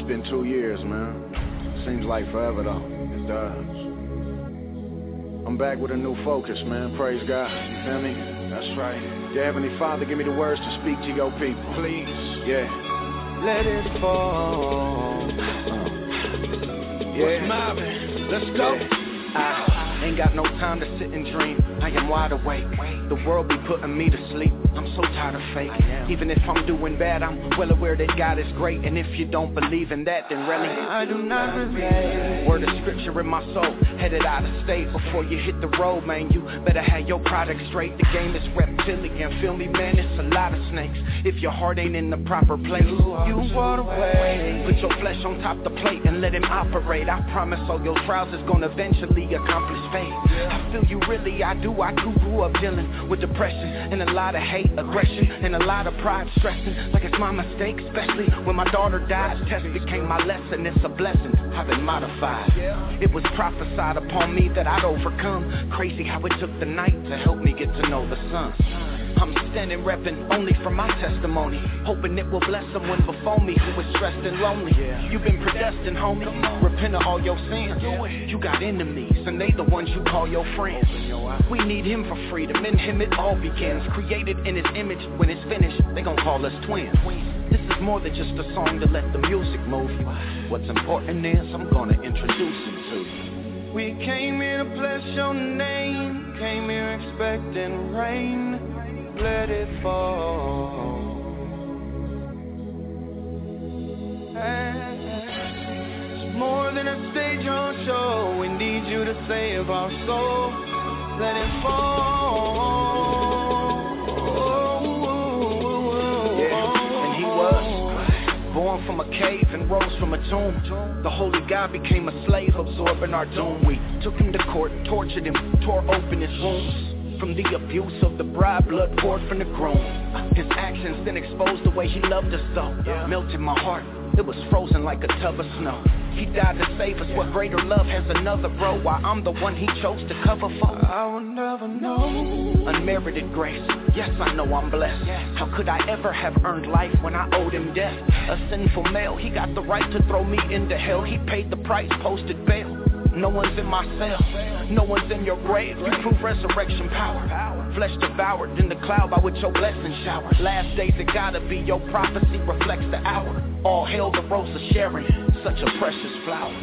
Been two years, man. Seems like forever though. It does. I'm back with a new focus, man. Praise God. You feel me? That's right. Dear Heavenly Father, give me the words to speak to your people. Please. Yeah. Let it fall. Yeah. Marvin? Let's go. I ain't got no time to sit and dream. I am wide awake. The world be putting me to sleep. I'm so tired of fake. Even if I'm doing bad, I'm well aware that God is great. And if you don't believe in that, then really I do not relate. Word of scripture in my soul, headed out of state. Before you hit the road, man, you better have your product straight. The game is reptilian, feel me, man, it's a lot of snakes. If your heart ain't in the proper place, you walk away. Put your flesh on top the plate and let him operate. I promise all your trials is gonna eventually accomplish faith. I feel you really, I do. I too grew up dealing with depression and a lot of hate, aggression, and a lot of pride, stressing like it's my mistake. Especially when my daughter died, test became my lesson. It's a blessing. I've been modified. It was prophesied upon me that I'd overcome. Crazy how it took the night to help me get to know the sun. I'm standing repping only for my testimony. Hoping it will bless someone before me who was stressed and lonely. You've been predestined, homie. Repent of all your sins. You got enemies, and they the ones you call your friends. We need him for freedom. In him it all begins. Created in his image. When it's finished, they gon' call us twins. This is more than just a song to let the music move you. What's important is I'm gonna introduce him to you. We came here to bless your name. Came here expecting rain. Let it fall. It's more than a stage or show. We need you to save our soul. Let it fall. Yeah, and he was born from a cave and rose from a tomb. The holy God became a slave, absorbing our doom. We took him to court, tortured him, tore open his wounds. From the abuse of the bride, blood poured from the groom. His actions then exposed the way he loved us so. Melted my heart, it was frozen like a tub of snow. He died to save us. What greater love has another, bro? Why I'm the one he chose to cover for? I will never know. Unmerited grace. Yes, I know I'm blessed. How could I ever have earned life when I owed him death? A sinful male, he got the right to throw me into hell. He paid the price, posted bail. No one's in my cell. No one's in your grave. You prove resurrection power. Flesh devoured in the cloud by which your blessings shower. Last days it gotta be. Your prophecy reflects the hour. All hail the rose of Sharon. Such a precious flower.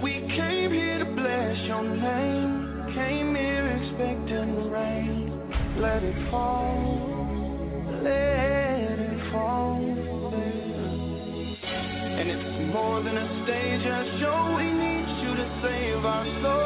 We came here to bless your name. Came here expecting the rain. Let it fall. Let it fall. And it's more than a stage, a show. We need you to save our soul.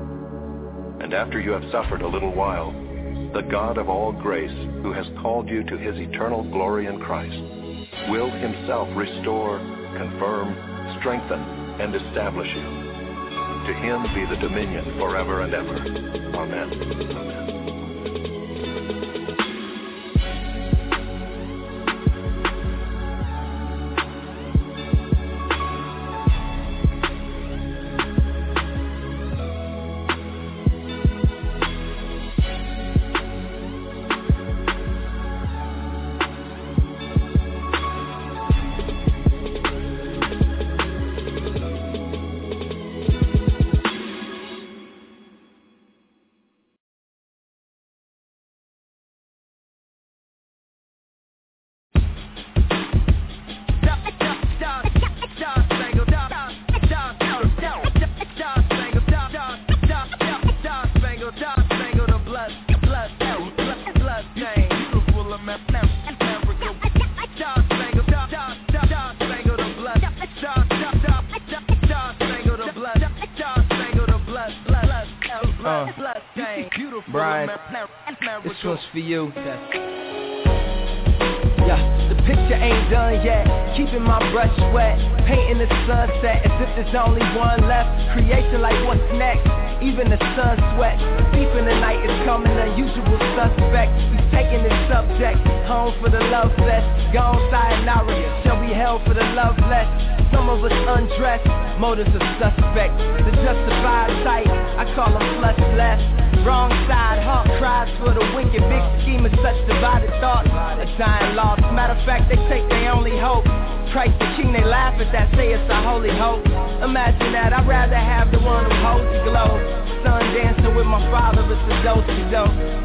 And after you have suffered a little while, the God of all grace, who has called you to his eternal glory in Christ, will himself restore, confirm, strengthen, and establish you. To him be the dominion forever and ever. Amen. For you. Yeah, the picture ain't done yet. Keeping my brush wet, painting the sunset as if there's only one left. Creation like what's next. Even the sun sweats. Deep in the night is coming, unusual suspect. He's taking his subject home for the love fest. Gone sayonara, shall we held for the love less? Some of us undressed, motives of suspect. The justified sight, I call them flush left. Wrong side, heart cries for the wicked. Big scheme of such divided thoughts. A dying lost. Matter of fact, they take their only hope. Christ the King, they laugh at that, say it's a holy hope. Imagine that, I'd rather have the one who holds the globe. Sun dancing with my father, it's a dose to.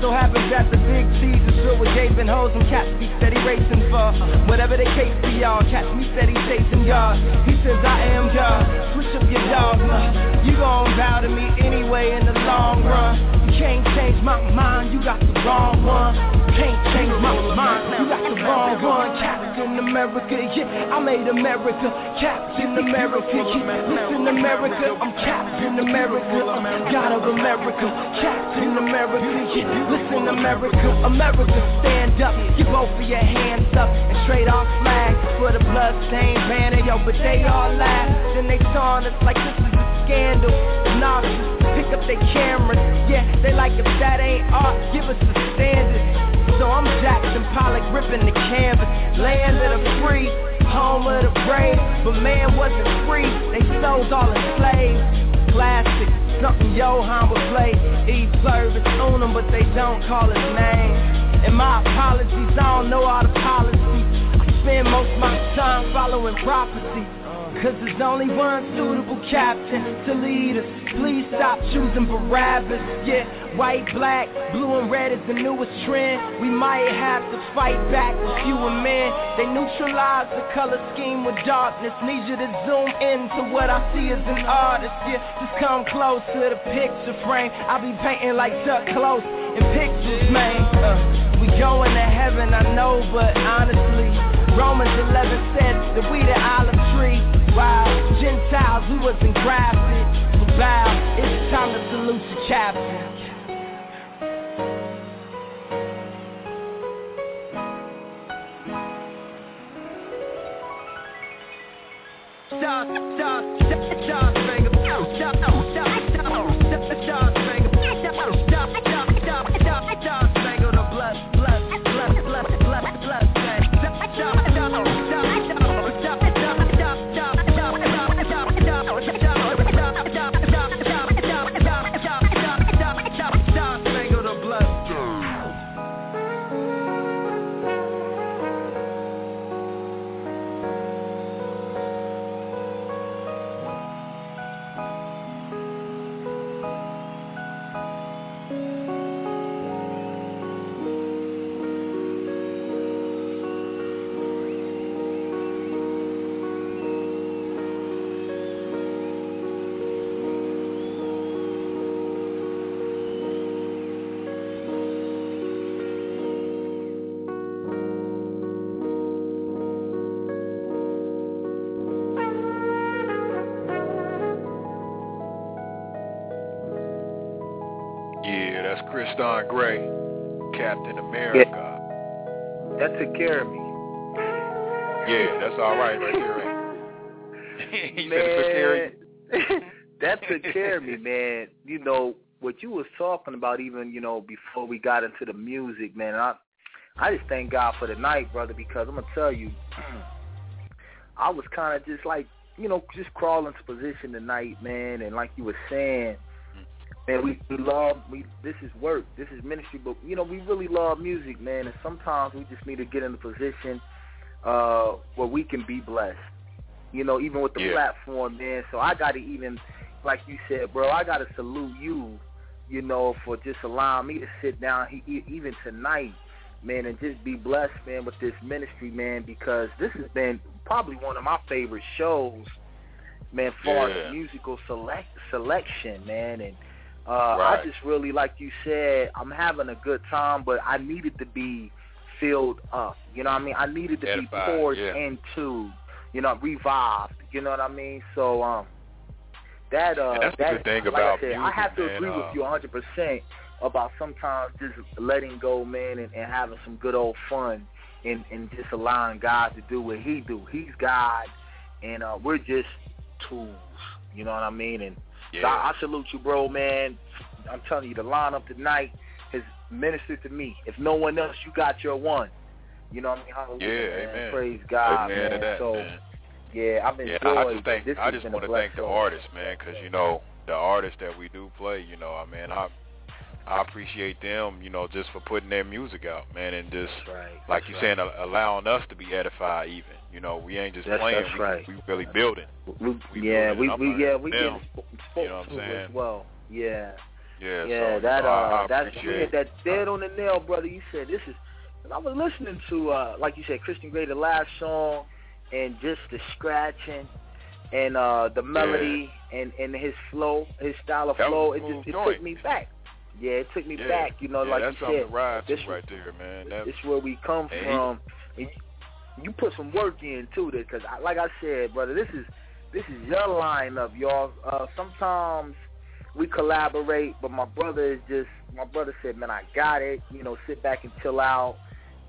So happens that the big cheese is filled with gaping hoes and cats be steady racing for whatever the case be, y'all. Cats be steady chasing God. He says, I am God. Switch up your dogma. You gon' bow to me anyway in the long run. Can't change my mind, you got the wrong one. Can't change my mind, you got the wrong one. Captain America, yeah, I made America. Captain America, yeah, listen America, I'm Captain America. I'm God of America, Captain America, yeah, listen America. America, stand up, get both of your hands up and straight off flag for the bloodstained banner, yo, but they all laugh. Then they saw us like this is a scandal. Novices pick up their cameras, yeah, they like if that ain't art, give us the standard. So I'm Jackson Pollock ripping the canvas, land of the free, home of the brave. But man wasn't free, they sold all the slaves. Classic, something Johan would play. Eve service on them, but they don't call his name. And my apologies, I don't know all the policies. I spend most of my time following prophecy. Cause there's only one suitable captain to lead us. Please stop choosing Barabbas. Yeah, white, black, blue, and red is the newest trend. We might have to fight back with fewer men. They neutralize the color scheme with darkness. Need you to zoom in to what I see as an artist. Yeah, just come close to the picture frame. I'll be painting like Chuck Close in pictures, man. Uh, we going to heaven, I know, but honestly, Romans 11 said that we the olive Wow, Gentiles who wasn't grafted. Bow, it's time to salute the stop, stop, stop, stop, stop, Don Gray, Captain America. That took care of me. Yeah, that's all right right there. Right? *laughs* you said it took care of you? *laughs* that took care of me, man. You know what you was talking about, even you know before we got into the music, man. I I just thank God for the night, brother, because I'm gonna tell you, *clears throat* I was kind of just like you know just crawling to position tonight, man, and like you were saying. Man, we, we love we this is work, this is ministry, but you know we really love music, man, and sometimes we just need to get in a position uh where we can be blessed. You know, even with the Yeah. platform, man. So I got to even, like you said, bro, I got to salute you, you know, for just allowing me to sit down he, even tonight, man, and just be blessed, man, with this ministry, man, because this has been probably one of my favorite shows, man, far Yeah. as musical select selection, man, and uh, Right. I just really, like you said, I'm having a good time, but I needed to be filled up. You know what I mean? I needed to be poured yeah. into, you know, revived. You know what I mean? So um, that uh, And that's the that good thing like about I said, I have to man, agree uh, with you 100 percent about sometimes just letting go, man, and, and having some good old fun, and and just allowing God to do what He do. He's God, and uh, we're just tools. You know what I mean? And Yeah. so I, I salute you, bro, man. I'm telling you, the lineup tonight has ministered to me. If no one else, you got your one. You know what I mean? Hallelujah, Yeah, man. amen. Praise God, Amen man. that, so man. yeah, I've enjoyed. Yeah, I just think this I just want to thank the artists, man, because you know the artists that we do play, you know, I mean, I I appreciate them, you know, just for putting their music out, man, and just right. like That's you right. saying, allowing us to be edified. Even, you know, we ain't just That's- playing, that's we, right. we really building. We, We yeah, building we we yeah we Them, get spoke you know what I'm saying? as well. Yeah, Yeah, yeah. so, that you know, uh, I, that's you hit that dead on the nail, brother. You said this is. And I was listening to uh, like you said, Christon Gray, the last song, and just the scratching and uh the melody and and his flow, his style of That flow. It just it joint. took me back. Yeah, it took me Yeah. back. You know, Yeah, like that's you said, ride this right there, man. That, this where we come from. And you put some work in too, because like I said, brother, this is this is your lineup, y'all. Uh, sometimes we collaborate, but my brother is just my brother said, man, I got it. You know, sit back and chill out.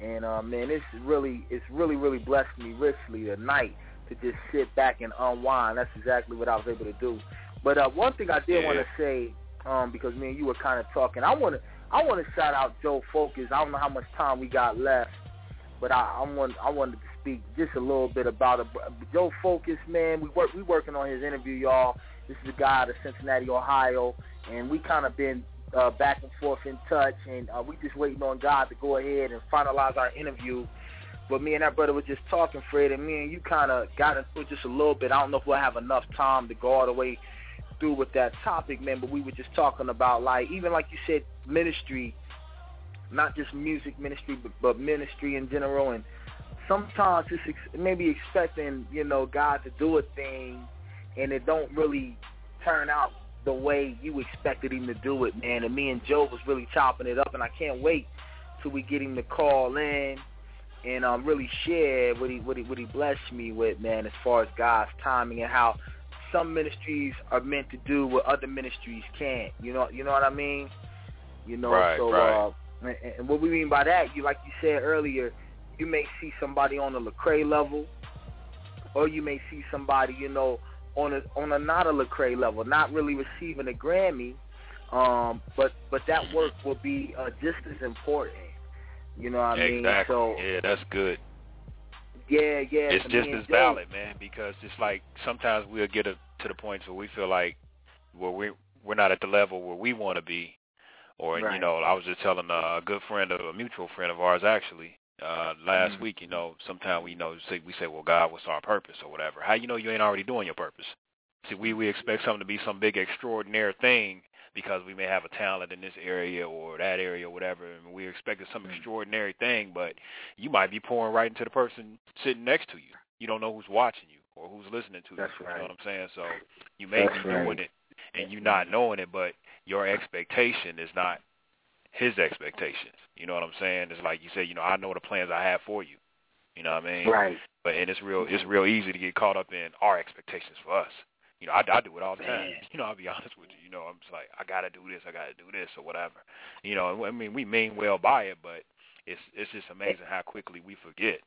And uh, man, it's really it's really really blessed me richly tonight to just sit back and unwind. That's exactly what I was able to do. But uh, one thing I did want to say, um, because me and you were kind of talking, I want to I want to shout out Joe Focus. I don't know how much time we got left, but I, I want I wanted to speak just a little bit about it. Joe Focus, man, we work we working on his interview, y'all. This is a guy out of Cincinnati, Ohio, and we kind of been uh, back and forth in touch, and uh, we just waiting on God to go ahead and finalize our interview. But me and that brother were just talking, Fred, and me and you kind of got into just a little bit. I don't know if we'll have enough time to go all the way through with that topic, man. But we were just talking about like even like you said, ministry, not just music ministry, but, but ministry in general. And sometimes it's ex- maybe expecting you know God to do a thing, and it don't really turn out the way you expected him to do it, man. And me and Joe was really chopping it up, and I can't wait till we get him to call in and um, really share what he what he what he blessed me with, man, as far as God's timing and how some ministries are meant to do what other ministries can't. You know, you know what I mean? You know, Right, so right. uh, and, what we mean by that, you like you said earlier, you may see somebody on the Lecrae level, or you may see somebody, you know, on a on a not a Lecrae level, not really receiving a Grammy, um, but but that work will be uh, just as important. You know what I mean? exactly. So yeah, that's good. yeah, yeah. it's just as valid, man, because it's like sometimes we'll get a, to the point where we feel like well we we're not at the level where we want to be, or you know I was just telling a good friend of a mutual friend of ours actually uh last Mhm. week. You know sometimes we you know say we say well God what's our purpose or whatever. How you know you ain't already doing your purpose? See we we expect something to be some big extraordinary thing because we may have a talent in this area or that area or whatever, and we're expecting some extraordinary thing, but you might be pouring right into the person sitting next to you. You don't know who's watching you or who's listening to That's you. right. You know what I'm saying? So you may That's be right. doing it and you not knowing it, but your expectation is not his expectations. You know what I'm saying? It's like you say, you know, I know the plans I have for you. You know what I mean? Right. But and it's real it's real easy to get caught up in our expectations for us. You know, I, I do it all the time. Man. *laughs* You know, I'll be honest with you. You know, I'm just like, I gotta do this, I gotta do this, or whatever. You know, I mean, we mean well by it, but it's it's just amazing how quickly we forget.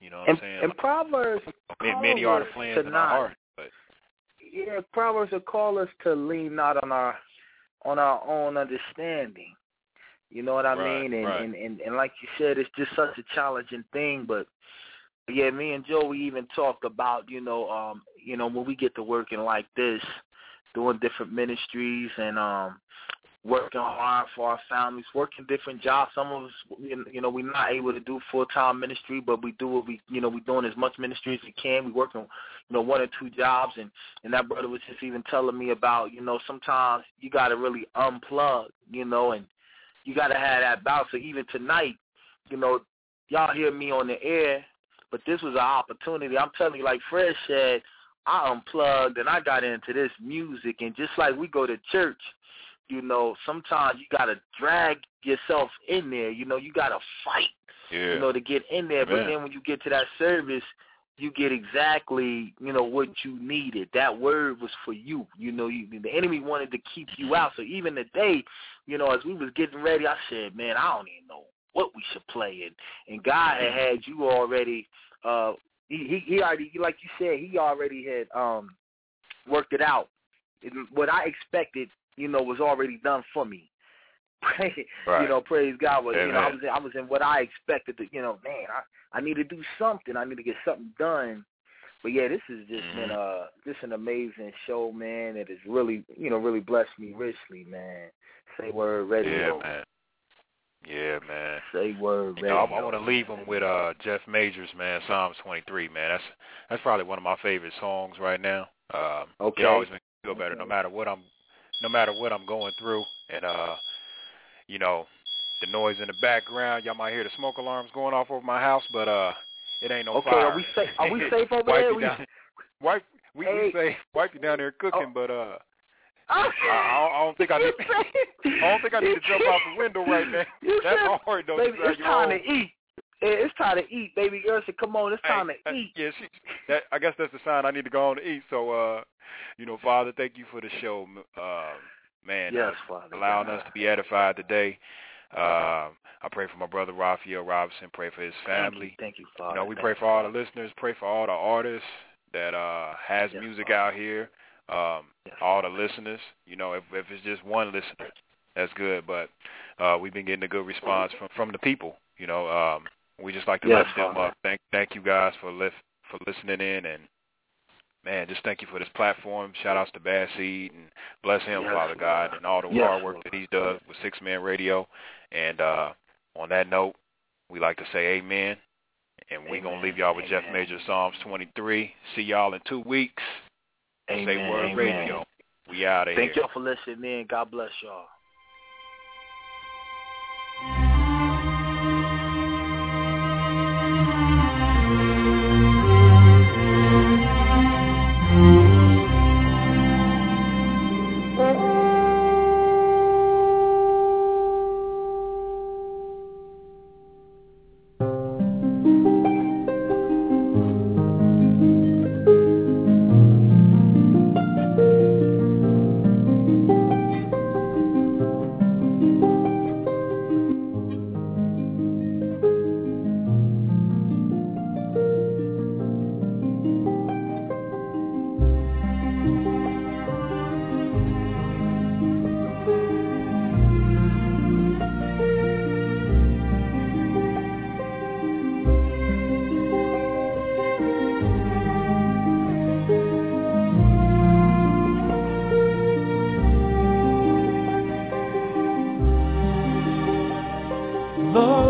You know what and, I'm saying? and Proverbs, I mean, many are the plans to in our not- heart, but Yeah, Proverbs will call us to lean not on our on our own understanding. You know what I Right, mean? And, right. and and and like you said, it's just such a challenging thing. But yeah, me and Joe, we even talked about you know, um, you know, when we get to working like this, doing different ministries and um, working hard for our families, working different jobs. Some of us, you know, we're not able to do full time ministry, but we do what we, you know, we're doing as much ministry as we can. We working, you know, one or two jobs, and and that brother was just even telling me about, you know, sometimes you got to really unplug, you know, and you got to have that balance. So even tonight, you know, y'all hear me on the air, but this was an opportunity. I'm telling you, like Fred said, I unplugged and I got into this music, and just like we go to church, you know, sometimes you got to drag yourself in there. You know, you got to fight, yeah. you know, to get in there. But then when you get to that service, you get exactly, you know, what you needed. That word was for you. You know, you, the enemy wanted to keep you out. So even today, you know, as we was getting ready, I said, man, I don't even know what we should play. And and God had had you already. uh he, he he already like you said he already had um worked it out. What I expected, you know, was already done for me. Pray, Right. *laughs* You know, praise God. Was, you know, I was in, I was in what I expected. To, you know, man, I I need to do something. I need to get something done. But yeah, this has just been Mm-hmm. uh just an amazing show, man. It has really you know really blessed me richly, man. Say word radio. yeah, man. Yeah, man. Say word You know, I. I want to leave them with uh Jeff Majors, man. Psalms 23, man. That's that's probably one of my favorite songs right now. Um, Okay. It always makes me feel better, no matter what I'm, no matter what I'm going through, and uh, you know, the noise in the background. Y'all might hear the smoke alarms going off over my house, but uh, it ain't no Okay, fire. are we safe? Are we *laughs* safe over there? We- down. *laughs* Wipe. We, Hey. we say wipe you down there cooking, Oh. but uh, *laughs* I, I, I don't think I need. I don't think I need to jump out the window right now. That's hard though. Baby, it's time to eat. It's time to eat, baby girl. Said, "Come on, it's time hey, to eat." Yeah, she, *laughs* that, I guess that's the sign I need to go on to eat. So, uh, you know, Father, thank you for the show, uh, man. Yes, uh, Father. Allowing God. us to be edified today. Uh, I pray for my brother Rafael Robinson. Pray for his family. Thank you, Father. You know, we Thank pray for all the listeners. Pray for all the artists that uh has Yes, music Father. out here. Um, all the listeners. You know, if if it's just one listener, that's good. But uh we've been getting a good response from from the people. You know, um, we just like to Yes, lift them up. Thank thank you guys for lift for listening in and. Man, just thank you for this platform. Shout outs to Bad Seed and bless him, Yes, Father God, and all the Yes, hard work that he's done with Six Man Radio. And uh on that note, we like to say amen. And we're going to leave y'all with Jeff Amen. Major Psalms 23. See y'all in two weeks. Amen. Say Word Amen. Radio. We out of Thank here. y'all for listening in. God bless y'all. Lord